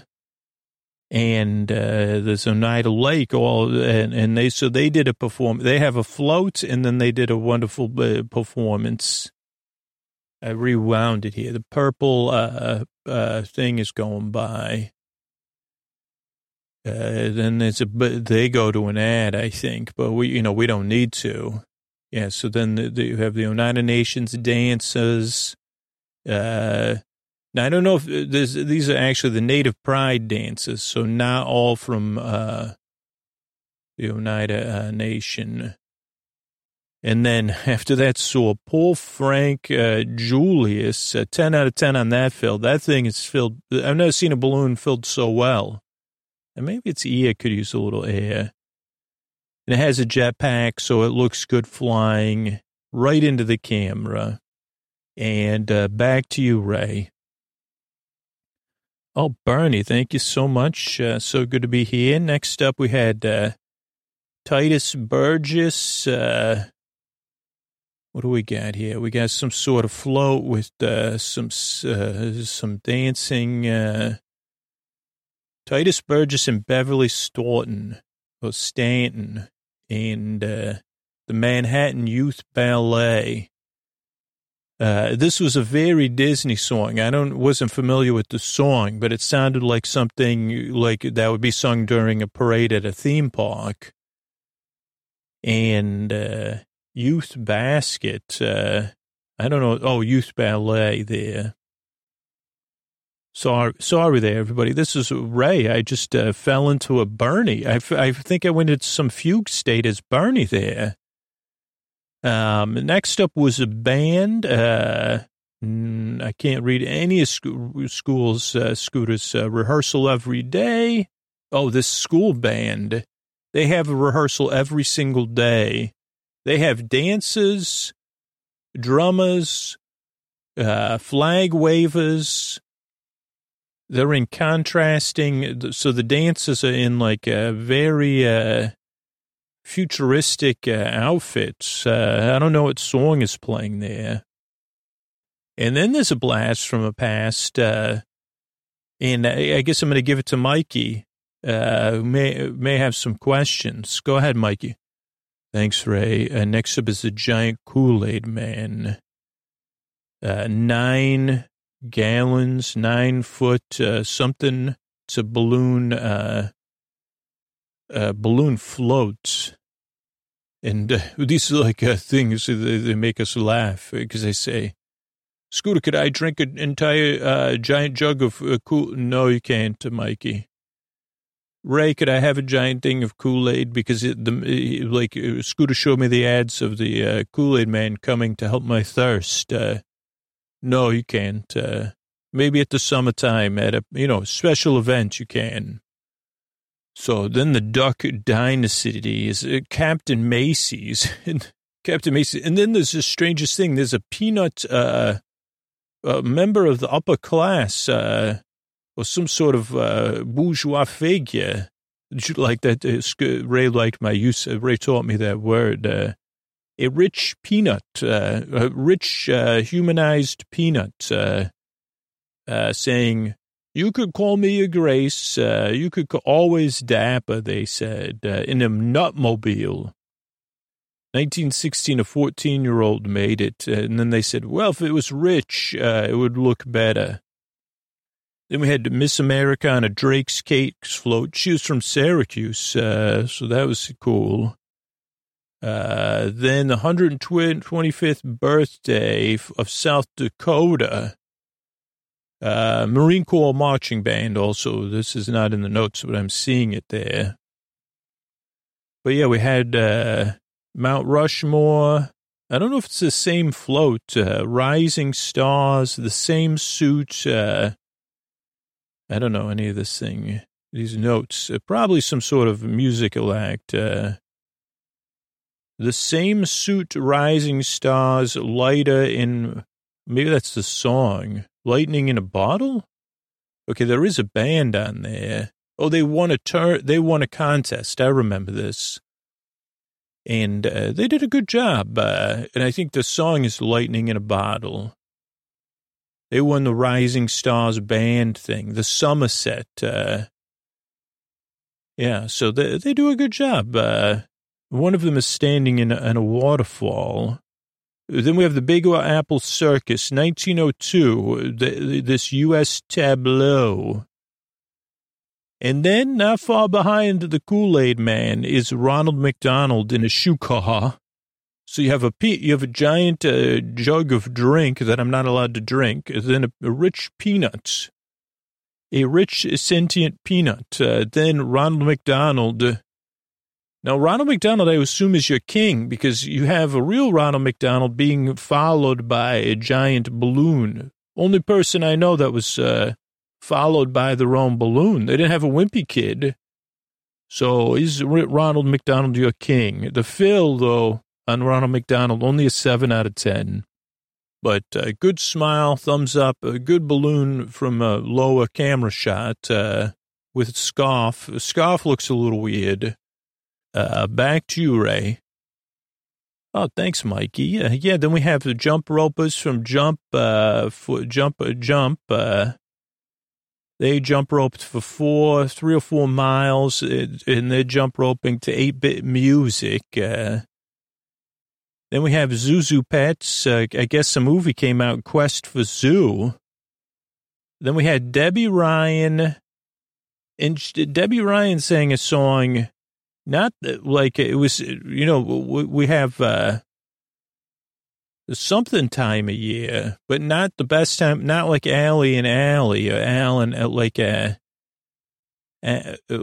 and uh, there's Oneida Lake, all and, and they so they did a perform. They have a float, and then they did a wonderful uh, performance. I rewound it here. The purple uh, uh, thing is going by. Uh, then there's a, but they go to an ad, I think, but we, you know, we don't need to. Yeah. So then the, the, you have the Oneida Nations dances. Uh, now I don't know if this, these are actually the Native Pride dances, so not all from uh, the Oneida uh, Nation. And then after that, saw Paul Frank uh, Julius, uh, 10 out of 10 on that fill. That thing is filled. I've never seen a balloon filled so well. And maybe its ear could use a little air. And it has a jetpack, so it looks good flying right into the camera. And uh, back to you, Ray. Oh, Bernie, thank you so much. Uh, so good to be here. Next up, we had uh, Titus Burgess. What do we got here? We got some sort of float with uh, some uh, some dancing. Uh, Titus Burgess and Beverly Staunton, or Stanton, and uh, the Manhattan Youth Ballet. Uh, this was a very Disney song. I don't wasn't familiar with the song, but it sounded like something like that would be sung during a parade at a theme park. And uh, Youth Basket, uh, I don't know. Oh, Youth Ballet there. Sorry, sorry there, everybody. This is Ray. I just uh, fell into a Bernie. I, I think I went into some fugue state as Bernie there. Um, next up was a band. Uh, I can't read any of school's uh, scooters uh, rehearsal every day. Oh, this school band. They have a rehearsal every single day. They have dances, drummers, uh, flag wavers, they're in contrasting. So the dances are in like a very uh, futuristic uh, outfits. Uh, I don't know what song is playing there. And then there's a blast from a past. Uh, and I, I guess I'm going to give it to Mikey, uh, may, may have some questions. Go ahead, Mikey. Thanks, Ray. Uh, next up is the giant Kool Aid man. Uh, nine gallons, nine foot uh, something. It's a balloon. Uh, uh, balloon floats, and uh, these are like uh, things they, they make us laugh because they say, "Scooter, could I drink an entire giant jug of cool?" No, you can't, Mikey. Ray, could I have a giant thing of Kool Aid? Because it, the like Scooter showed me the ads of the uh, Kool Aid man coming to help my thirst. Uh, no, you can't. Uh, maybe at the summertime at a, you know, special event you can. So then the Duck Dynasty is uh, Captain Macy's Captain Macy's. And then there's the strangest thing. There's a peanut, uh, a member of the upper class, uh, or some sort of, uh, bourgeois figure. Like that, uh, Ray liked my use, uh, Ray taught me that word, uh, a rich peanut, uh, a rich uh, humanized peanut, saying, "You could call me a Grace. You could always Dapper." They said in a nutmobile. 1916, a 14 year old made it, and then they said, "Well, if it was rich, it would look better." Then we had Miss America on a Drake's Cakes float. She was from Syracuse, so that was cool. Uh, then the 125th birthday of South Dakota. Uh, Marine Corps Marching Band also. This is not in the notes, but I'm seeing it there. But yeah, we had uh, Mount Rushmore. I don't know if it's the same float. Uh, Rising Stars, the same suit. I don't know any of this thing. These notes. Uh, probably some sort of musical act. Uh, the same suit, rising stars, lighter in, maybe that's the song, lightning in a bottle? Okay, there is a band on there. Oh, they won a tur- they won a contest. I remember this. And uh, they did a good job. Uh, and I think the song is Lightning in a Bottle. They won the Rising Stars band thing, the Somerset. Uh, yeah, so they, they do a good job. Uh, one of them is standing in a, in a waterfall. Then we have the Big Apple Circus, 1902, the, this U.S. tableau. And then, not far behind the Kool Aid Man, is Ronald McDonald in a shoe car. So you have a you have a giant uh, jug of drink that I'm not allowed to drink, then a, a rich peanut, a rich sentient peanut. Uh, then Ronald McDonald now, Ronald McDonald, I assume, is your king because you have a real Ronald McDonald being followed by a giant balloon. Only person I know that was uh, followed by the wrong balloon. They didn't have a wimpy kid. So is Ronald McDonald your king? The Phil, though, on Ronald McDonald, only a 7 out of 10. But a good smile, thumbs up, a good balloon from a lower camera shot uh, with scarf. Scarf looks a little weird. Uh, back to you, Ray. Oh, thanks, Mikey. Yeah. Then we have the jump ropers from Jump, uh, for Jump, uh, Jump. Uh, they jump roped for four, three or four miles, and they're jump roping to eight bit music. Uh, then we have Zhu Zhu Pets. Uh, I guess a movie came out, Quest for Zhu. Then we had Debby Ryan, and Debby Ryan sang a song not like it was, you know, we have uh, something time of year, but not the best time, not like Allie and Allie or Alan, uh, like a, uh, uh,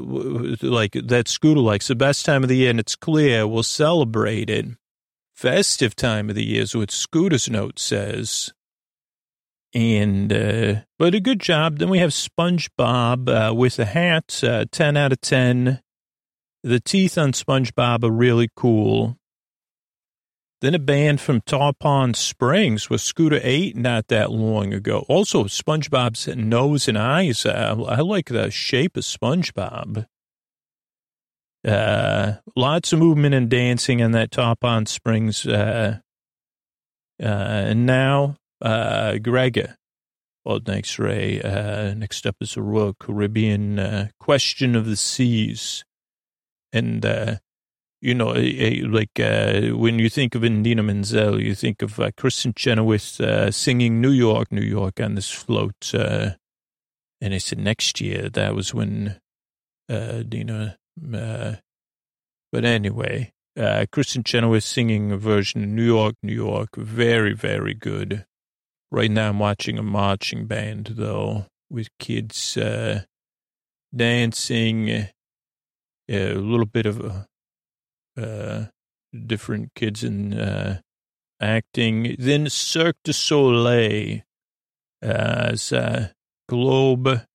like that scooter likes the best time of the year and it's clear. We'll celebrate it. Festive time of the year is what Scooter's note says. And, uh, but a good job. Then we have SpongeBob uh, with a hat, uh, 10 out of 10. The teeth on SpongeBob are really cool. Then a band from Tarpon Springs with Scooter 8 not that long ago. Also, SpongeBob's nose and eyes. Uh, I like the shape of SpongeBob. Uh, lots of movement and dancing in that Tarpon Springs. Uh, uh, and now, uh, Grega. Well, thanks, Ray. Uh, next up is a Royal Caribbean uh, Question of the Seas. And, uh, you know, like uh, when you think of Idina Menzel, you think of uh, Kristin Chenoweth uh, singing New York, New York on this float. Uh, and I said next year, that was when uh, Dina, uh, but anyway, uh, Kristin Chenoweth singing a version of New York, New York, very, very good. Right now I'm watching a marching band, though, with kids uh, dancing a little bit of uh, different kids in uh, acting. Then Cirque du Soleil as uh, Globe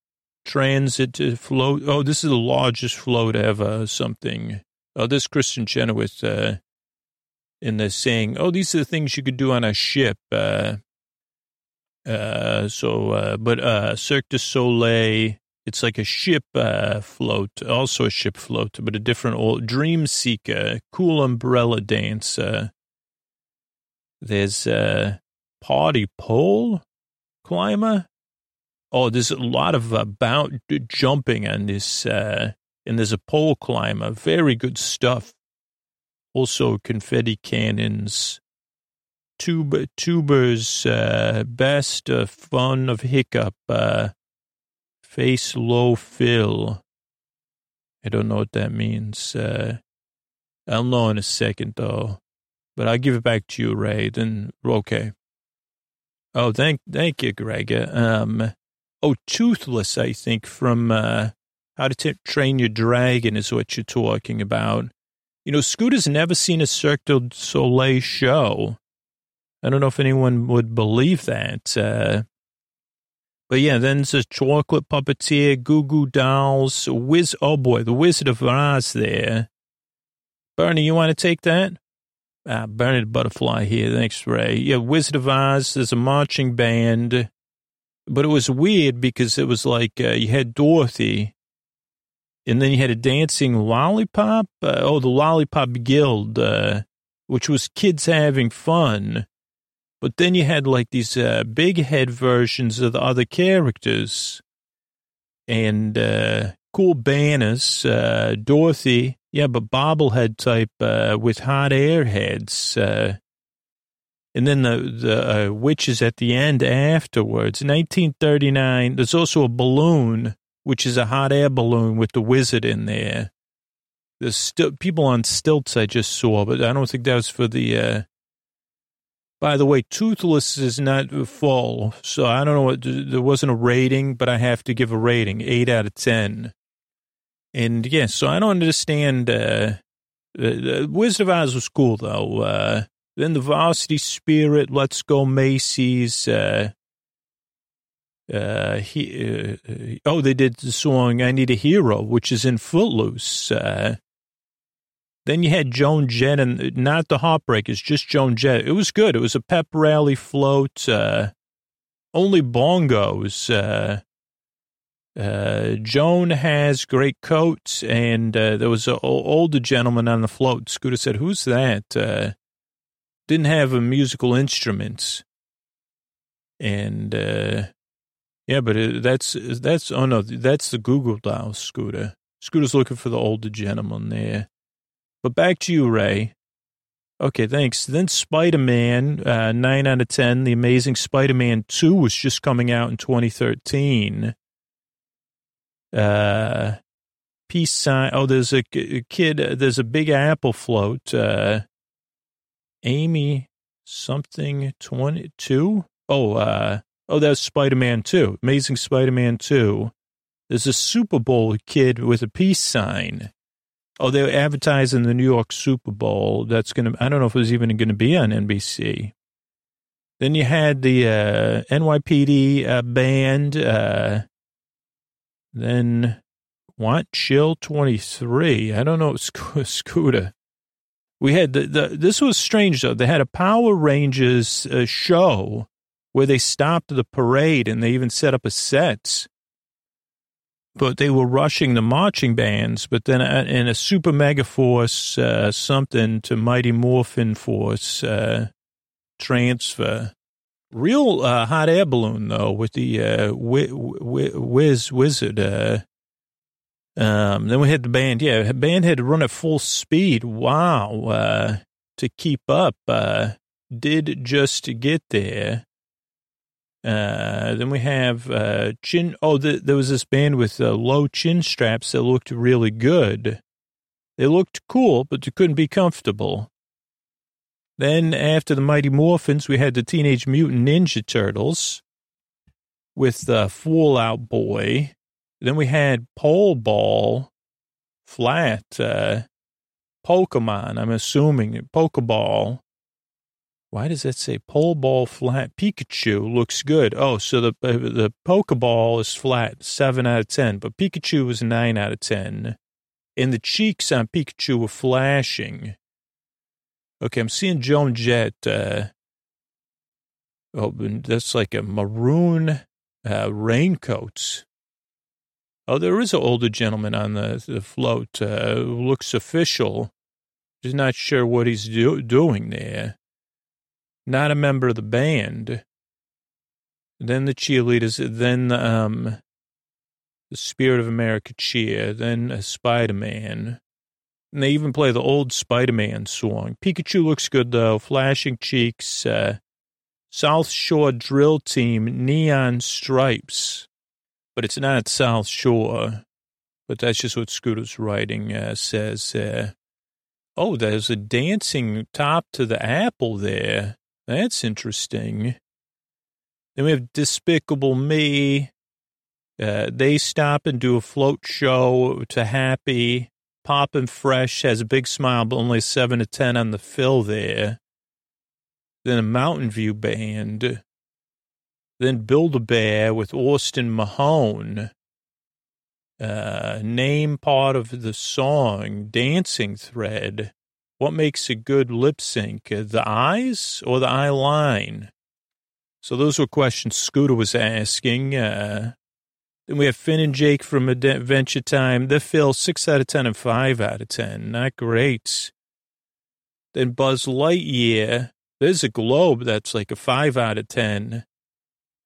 Transit float. Oh, this is the largest float ever. Something. Oh, this Kristin Chenoweth uh, in the saying, "Oh, these are the things you could do on a ship." Uh, uh, so, uh, but uh, Cirque du Soleil it's like a ship uh, float, also a ship float, but a different old Dream Seeker, cool umbrella dance. Uh, there's a party pole climber. Oh, there's a lot of uh, bout jumping on this, uh, and there's a pole climber. Very good stuff. Also, confetti cannons, tuba, tubers, uh, best uh, fun of hiccup. Uh, Face low fill. I don't know what that means. Uh, I'll know in a second, though. But I'll give it back to you, Ray. Then, okay. Oh, thank, thank you, Greg. Um, oh, Toothless, I think, from uh, How to T- Train Your Dragon is what you're talking about. You know, Scooter's never seen a Cirque du Soleil show. I don't know if anyone would believe that. Uh, but yeah, then there's a chocolate puppeteer, Goo Goo Dolls, Wiz. Oh boy, the Wizard of Oz there. Bernie, you want to take that? Ah, Bernie the Butterfly here. Thanks, Ray. Yeah, Wizard of Oz. There's a marching band, but it was weird because it was like uh, you had Dorothy, and then you had a dancing lollipop. Uh, oh, the Lollipop Guild, uh, which was kids having fun. But then you had like these uh, big head versions of the other characters and uh, cool banners. Uh, Dorothy, yeah, but bobblehead type with hot air heads. And then the, the uh, witches at the end afterwards. 1939, there's also a balloon, which is a hot air balloon with the wizard in there. There's still people on stilts I just saw, but I don't think that was for the, uh, by the way, Toothless is not full, so I don't know what, there wasn't a rating, but I have to give a rating, 8 out of 10. And yeah, so I don't understand, uh, the Wizard of Oz was cool though. Uh, then the Varsity Spirit, Let's Go Macy's, uh, uh, he, uh, oh, they did the song I Need a Hero, which is in Footloose. Uh, then you had Joan Jett and not the Heartbreakers, just Joan Jett. It was good. It was a pep rally float. Uh, only bongos. Uh, uh, Joan has great coats, and uh, there was an older gentleman on the float. Scooter said, "Who's that?" Didn't have a musical instruments, and uh, yeah, but it, that's that's oh no, that's the Goo Goo Doll Scooter. Scooter's looking for the older gentleman there. But back to you, Ray. Okay, thanks. Then Spider Man, uh, 9 out of 10. The Amazing Spider Man 2 was just coming out in 2013. Uh, peace sign. Oh, there's a, a kid, uh, there's a big apple float. Uh, Amy something 22. Oh, uh, oh, that's Spider Man 2. Amazing Spider Man 2. There's a Super Bowl kid with a peace sign. Oh, they were advertising the New York Super Bowl. That's going to, I don't know if it was even going to be on NBC. Then you had the uh, NYPD uh, band. Uh, then what? Chill 23. I don't know. Sc- Scooter. We had the, the, this was strange though. They had a Power Rangers uh, show where they stopped the parade and they even set up a set but they were rushing the marching bands. But then uh, in a super mega force, uh, something to Mighty Morphin Force uh, transfer. Real uh, hot air balloon though, with the uh, whiz wizard. Uh, um, then we had the band. Yeah, band had to run at full speed. Wow, uh, to keep up. Uh, did just get there. Uh, then we have uh, chin. Oh, the, there was this band with uh, low chin straps that looked really good. They looked cool, but they couldn't be comfortable. Then after the Mighty Morphins, we had the Teenage Mutant Ninja Turtles with the Fall Out Boy. Then we had Pole Ball, Flat, uh, Pokemon. I'm assuming Pokeball. Why does that say pole ball flat? Pikachu looks good. Oh, so the uh, the Pokeball is flat, seven out of ten, but Pikachu was nine out of ten, and the cheeks on Pikachu were flashing. Okay, I'm seeing Joan Jett. Uh, oh, that's like a maroon uh, raincoat. Oh, there is an older gentleman on the, the float. Uh, looks official. Just not sure what he's do- doing there not a member of the band. Then the cheerleaders, then um, the Spirit of America cheer, then a Spider Man. And they even play the old Spider Man song. Pikachu looks good though, flashing cheeks. Uh, South Shore Drill Team, Neon Stripes. But it's not South Shore. But that's just what Scooter's writing uh, says. Uh, oh, there's a dancing top to the apple there. That's interesting. Then we have Despicable Me. Uh, they stop and do a float show to Happy. Poppin' Fresh has a big smile, but only 7 to 10 on the fill there. Then a Mountain View band. Then Build a Bear with Austin Mahone. Uh, name part of the song, Dancing Thread. What makes a good lip sync? Uh, the eyes or the eye line? So those were questions Scooter was asking. Uh, then we have Finn and Jake from Adventure Time. They fill six out of 10 and five out of 10. Not great. Then Buzz Lightyear. There's a globe that's like a five out of 10.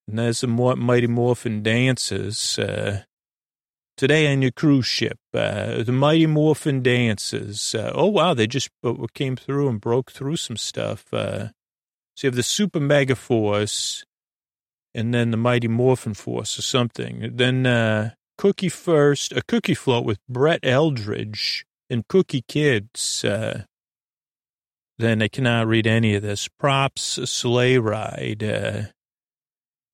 And there's a Mighty Morphin Dances. Uh, Today on your cruise ship, uh, the Mighty Morphin Dances. Uh, oh, wow, they just came through and broke through some stuff. Uh, So you have the Super Mega Force and then the Mighty Morphin Force or something. Then uh, Cookie First, a Cookie Float with Brett Eldredge and Cookie Kids. Uh, then I cannot read any of this. Props, Sleigh Ride. Uh,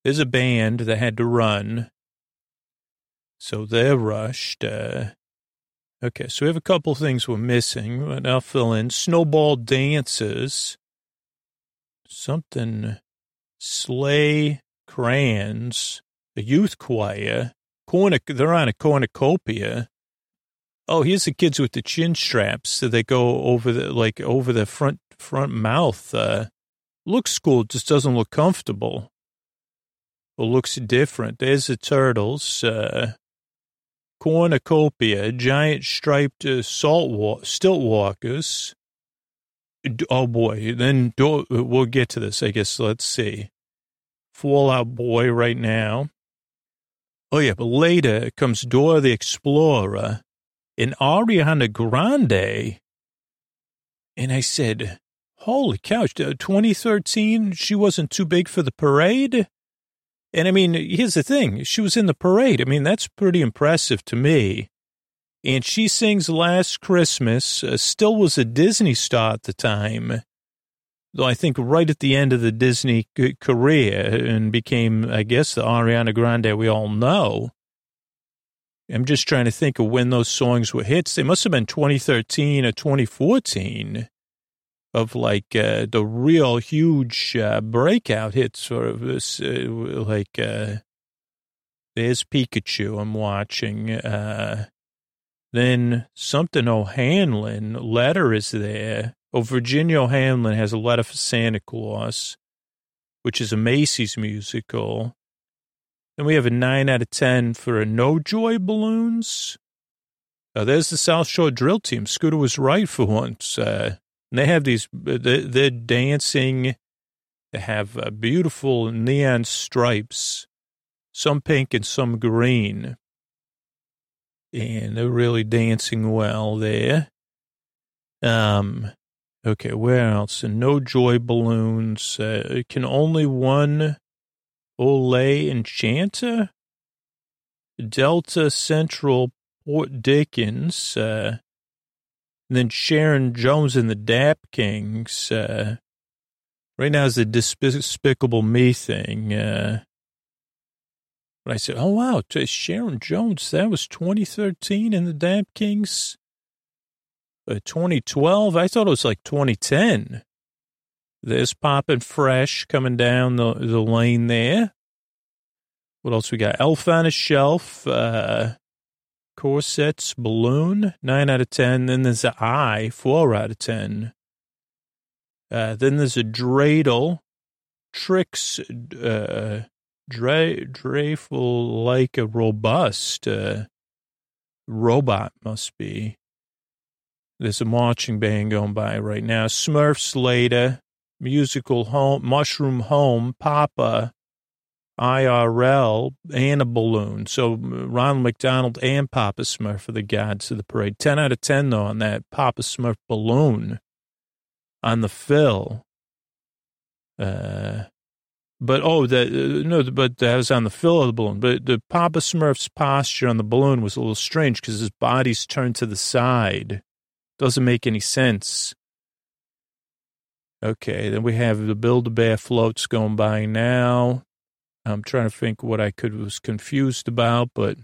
there's a band that had to run. So they're rushed. Uh, okay, so we have a couple things we're missing, but I'll fill in. Snowball Dances. Something. Sleigh crayons, a youth choir, cornic, they're on a cornucopia. Oh, here's the kids with the chin straps so they go over the, like over the front, front mouth. Uh, looks cool, just doesn't look comfortable. Looks different. There's the turtles, uh, cornucopia, giant striped uh, salt wa- stilt walkers. Oh boy, then do, we'll get to this, I guess. Let's see. Fall Out Boy right now. Oh, yeah, but later comes Dora the Explorer and Ariana Grande. And I said, holy cow, 2013, she wasn't too big for the parade? And I mean, here's the thing. She was in the parade. I mean, that's pretty impressive to me. And she sings Last Christmas, uh, still was a Disney star at the time though I think right at the end of the Disney career and became, I guess, the Ariana Grande we all know. I'm just trying to think of when those songs were hits. They must have been 2013 or 2014 of like uh, the real huge uh, breakout hits sort of this, uh, like, uh, there's Pikachu I'm watching. Uh, then something O'Hanlon, Letter is there. Oh, Virginia O'Hanlon has a letter for Santa Claus, which is a Macy's musical. Then we have a 9 out of 10 for a No Joy Balloons. Uh, there's the South Shore Drill Team. Scooter was right for once. Uh, they have these, they're, they're dancing. They have uh, beautiful neon stripes, some pink and some green. And they're really dancing well there. Um, Okay, where else? And no joy balloons. Uh, can only one Olay Enchanter? Delta Central Port Dickens. Uh, then Sharon Jones and the Dap Kings. Uh, right now is the Despicable Me thing. Uh, but I said, oh, wow, Sharon Jones, that was 2013 in the Dap Kings. 2012. I thought it was like 2010. There's popping fresh coming down the, the lane there. What else we got? Elf on a Shelf, uh, Corsets, Balloon, 9 out of 10. Then there's an Eye, 4 out of 10. Uh, then there's a Dreidel, Tricks, uh, Dre, Dreyful like a robust, uh, robot must be. There's a marching band going by right now. Smurfs later, musical home, mushroom home, Papa, IRL, and a balloon. So Ronald McDonald and Papa Smurf are the gods of the parade. 10 out of 10, though, on that Papa Smurf balloon on the fill. Uh, but oh, that uh, no, but that was on the fill of the balloon. But the Papa Smurf's posture on the balloon was a little strange because his body's turned to the side. Doesn't make any sense. Okay, then we have the Build-A-Bear floats going by now. I'm trying to think what I could was confused about, but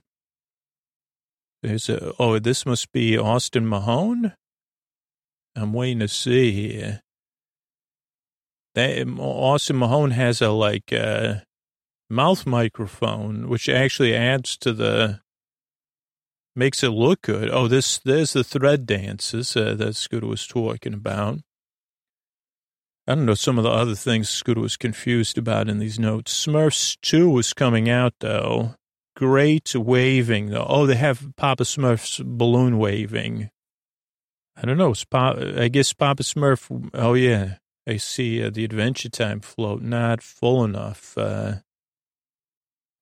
there's a oh, this must be Austin Mahone. I'm waiting to see here. That Austin Mahone has a like uh, mouth microphone, which actually adds to the makes it look good. Oh, this there's the thread dances uh, that Scooter was talking about. I don't know some of the other things Scooter was confused about in these notes. Smurfs 2 was coming out, though. Great waving, though. Oh, they have Papa Smurf's balloon waving. I don't know. I guess Papa Smurf. Oh, yeah. I see uh, the Adventure Time float not full enough. Uh,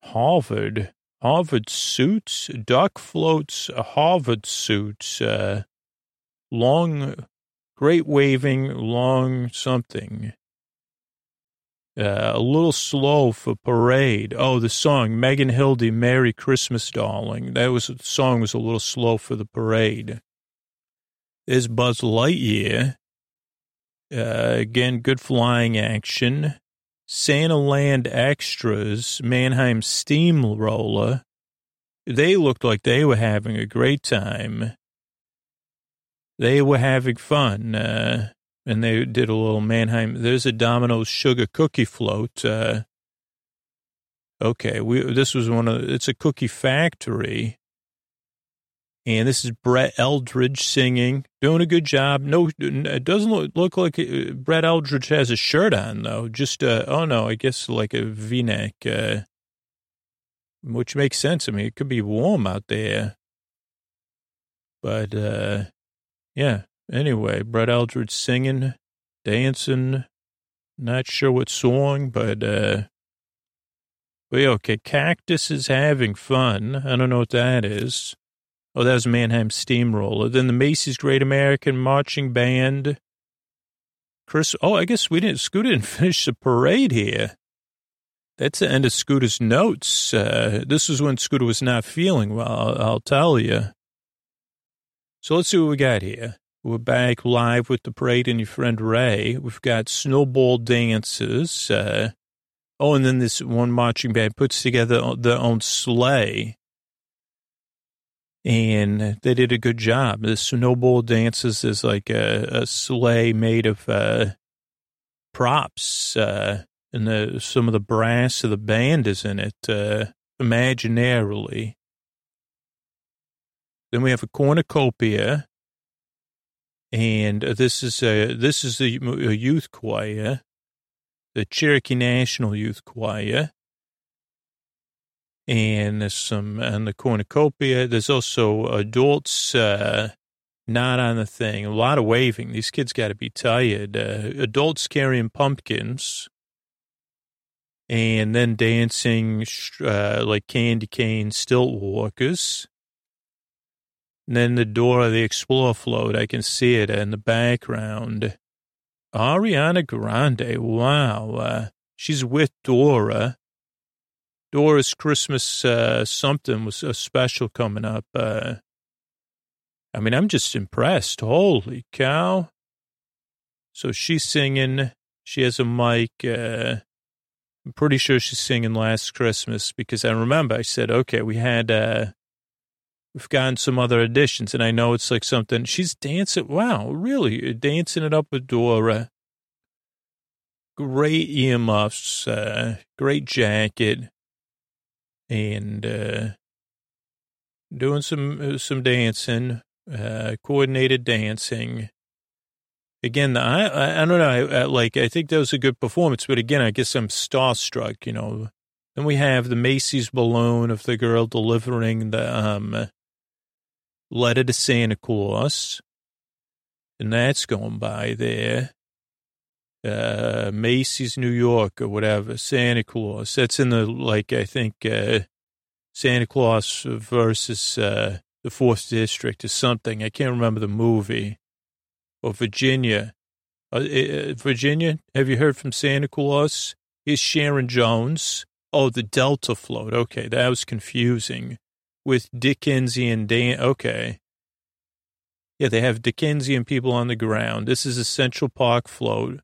Harvard. Harvard suits, duck floats, Harvard suits, uh, long, great waving, long something. Uh, a little slow for parade. Oh, the song Megan Hilty, "Merry Christmas, Darling." That was the song was a little slow for the parade. There's Buzz Lightyear. Uh, again, good flying action. Santa Land extras, Mannheim Steamroller. They looked like they were having a great time. They were having fun. Uh, and they did a little Mannheim. There's a Domino's sugar cookie float. Uh, okay, we this was one of it's a cookie factory, and this is Brett Eldredge singing, doing a good job. No, it doesn't look, look like it, uh, Brett Eldredge has a shirt on though. Just uh, oh no, I guess like a V-neck, uh, which makes sense. I mean, it could be warm out there, but uh, yeah. Anyway, Brett Eldredge singing, dancing, not sure what song, but, uh, yeah, okay, Cactus is having fun. I don't know what that is. Oh, that was Mannheim Steamroller. Then the Macy's Great American Marching Band. Chris, oh, I guess we didn't, Scooter didn't finish the parade here. That's the end of Scooter's notes. Uh, this is when Scooter was not feeling well, I'll, I'll tell you. So let's see what we got here. We're back live with the parade and your friend Ray. We've got snowball dances. Uh, oh, and then this one marching band puts together their own sleigh. And they did a good job. The snowball dances is like a, a sleigh made of uh, props. Uh, and the, some of the brass of the band is in it, uh, imaginarily. Then we have a cornucopia and this is a, this is a, a youth choir, the Cherokee National Youth Choir. And there's some on the cornucopia. There's also adults uh, not on the thing. A lot of waving. These kids got to be tired. Uh, adults carrying pumpkins and then dancing uh, like candy cane stilt walkers. And then the Dora the Explorer float, I can see it in the background. Ariana Grande, wow. Uh, she's with Dora. Dora's Christmas uh, something was a special coming up. Uh, I mean, I'm just impressed. Holy cow. So she's singing. She has a mic. Uh, I'm pretty sure she's singing Last Christmas because I remember I said, okay, we had uh, We've gotten some other additions, and I know it's like something she's dancing. Wow, really dancing it up with Dora. Great earmuffs, uh, great jacket, and uh, doing some uh, some dancing, uh, coordinated dancing. Again, I I, I don't know. I, I, like I think that was a good performance, but again, I guess I'm starstruck. You know. Then we have the Macy's balloon of the girl delivering the um letter to Santa Claus, and that's going by there. Uh, Macy's, New York, or whatever, Santa Claus. That's in the, like, I think, uh, Santa Claus versus, uh, the fourth district or something. I can't remember the movie. Or Virginia. Uh, uh Virginia, have you heard from Santa Claus? Is Sharon Jones. Oh, the Delta float. Okay, that was confusing with Dickensian Dan. Okay. Yeah, they have Dickensian people on the ground. This is a Central Park float.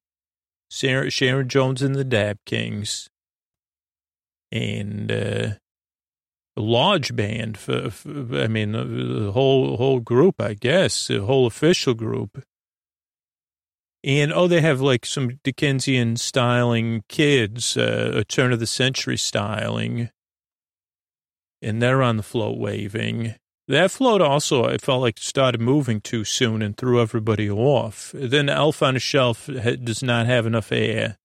Sarah, Sharon Jones and the Dap-Kings. And uh, a lodge band for, for, I mean, the whole whole group, I guess, the whole official group. And oh, they have like some Dickensian styling kids, uh, a turn of the century styling and they're on the float waving. That float also, I felt like started moving too soon and threw everybody off. Then Elf on a Shelf does not have enough air.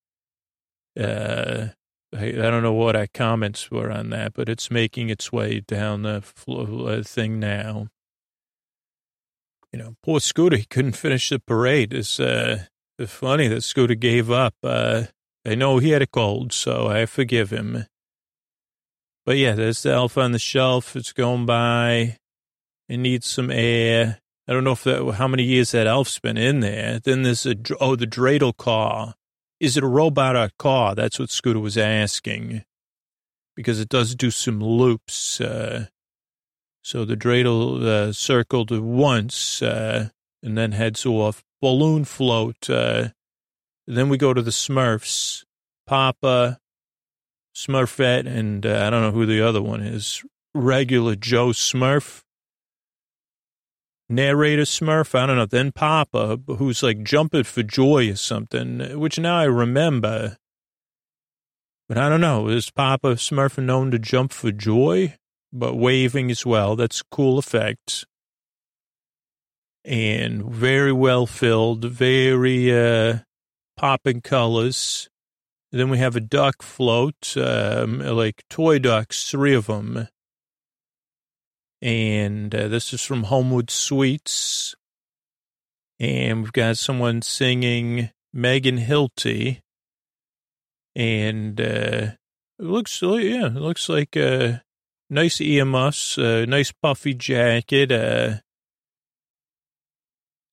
Uh, I, I, don't know what our comments were on that, but it's making its way down the flow, uh, thing now. You know, poor Scooter, he couldn't finish the parade. It's, uh, it's funny that Scooter gave up. Uh, I know he had a cold, so I forgive him. But yeah, there's the elf on the shelf. It's going by. It needs some air. I don't know if that, how many years that elf's been in there. Then there's a, oh, the dreidel car. is it a robot or a car? That's what Scooter was asking because it does do some loops. Uh, so the dreidel uh, circled once uh, and then heads off. Balloon float. Uh, then we go to the Smurfs. Papa, Smurfette, and uh, I don't know who the other one is. Regular Joe Smurf. Narrator Smurf, I don't know. Then Papa, who's like jumping for joy or something, which now I remember. But I don't know. Is Papa Smurf known to jump for joy? But waving as well. That's cool effect. And very well filled, very uh, popping colors. Then we have a duck float, um, like toy ducks, three of them. And uh, this is from Homewood Suites. And we've got someone singing Megan Hilty. And uh, it looks, yeah, it looks like a nice earmuffs, a nice puffy jacket. Uh,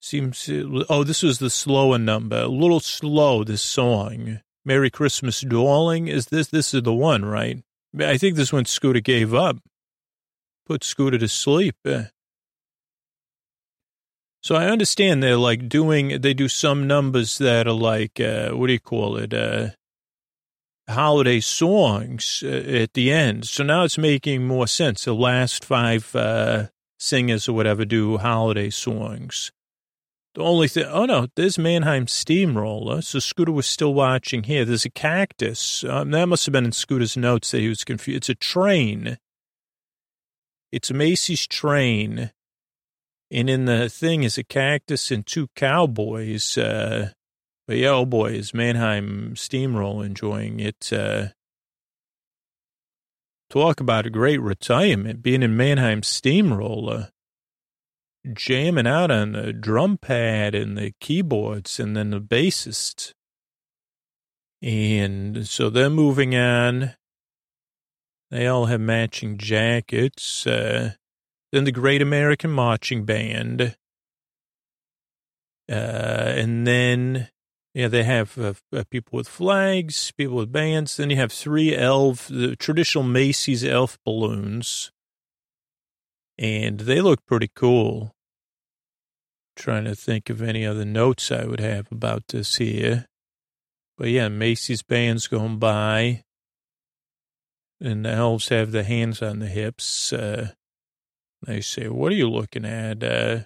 seems, oh, this was the slower number. A little slow, this song. Merry Christmas, Darling. Is this, this is the one, right? I think this one Scooter gave up. Put Scooter to sleep. Eh. So I understand they're like doing, they do some numbers that are like, uh, what do you call it? Uh, holiday songs uh, at the end. So now it's making more sense. The last five uh, singers or whatever do holiday songs. The only thing, oh no, there's Mannheim Steamroller. So Scooter was still watching here. There's a cactus. Um, that must have been in Scooter's notes that he was confused. It's a train. It's Macy's train. And in the thing is a cactus and two cowboys. Uh, but yeah, oh boy, is Mannheim Steamroller enjoying it. Uh, talk about a great retirement, being in Mannheim Steamroller jamming out on the drum pad and the keyboards and then the bassist. And so they're moving on. They all have matching jackets. Uh, then the Great American Marching Band. Uh, and then, yeah, they have uh, uh people with flags, people with bands. Then you have three elf, the traditional Macy's elf balloons and they look pretty cool. Trying to think of any other notes I would have about this here. But yeah, Macy's band's going by, and the elves have the hands on the hips. Uh, they say, What are you looking at? Uh,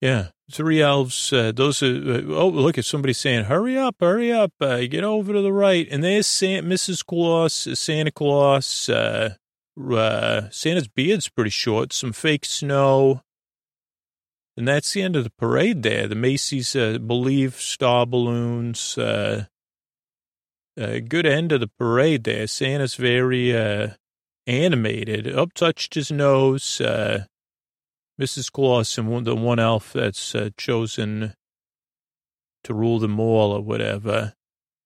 yeah, three elves. Uh, those are, uh, oh, look at somebody saying, hurry up, hurry up, uh, get over to the right. And there's Mrs. Claus, Santa Claus, uh, uh, Santa's beard's pretty short, some fake snow. And that's the end of the parade there. The Macy's uh, Believe Star Balloons. Uh, a good end of the parade there. Santa's very uh, animated. Up touched his nose. Uh, Mrs. Claus and one, the one elf that's uh, chosen to rule them all or whatever.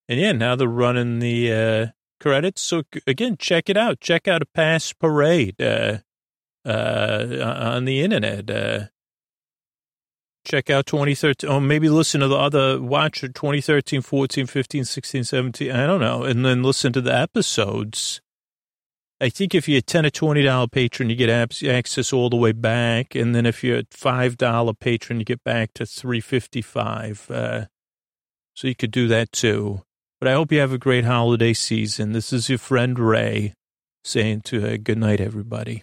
And yeah, now they're running the uh, credits. So again, check it out. Check out a past parade uh, uh, on the internet. Uh, check out 2013, or maybe listen to the other, watch 2013, 14, 15, 16, 17, I don't know, and then listen to the episodes. I think if you're a 10 or $20 patron, you get access all the way back. And then if you're a $5 patron, you get back to 355 uh, So you could do that too. But I hope you have a great holiday season. This is your friend Ray saying to uh, good night, everybody.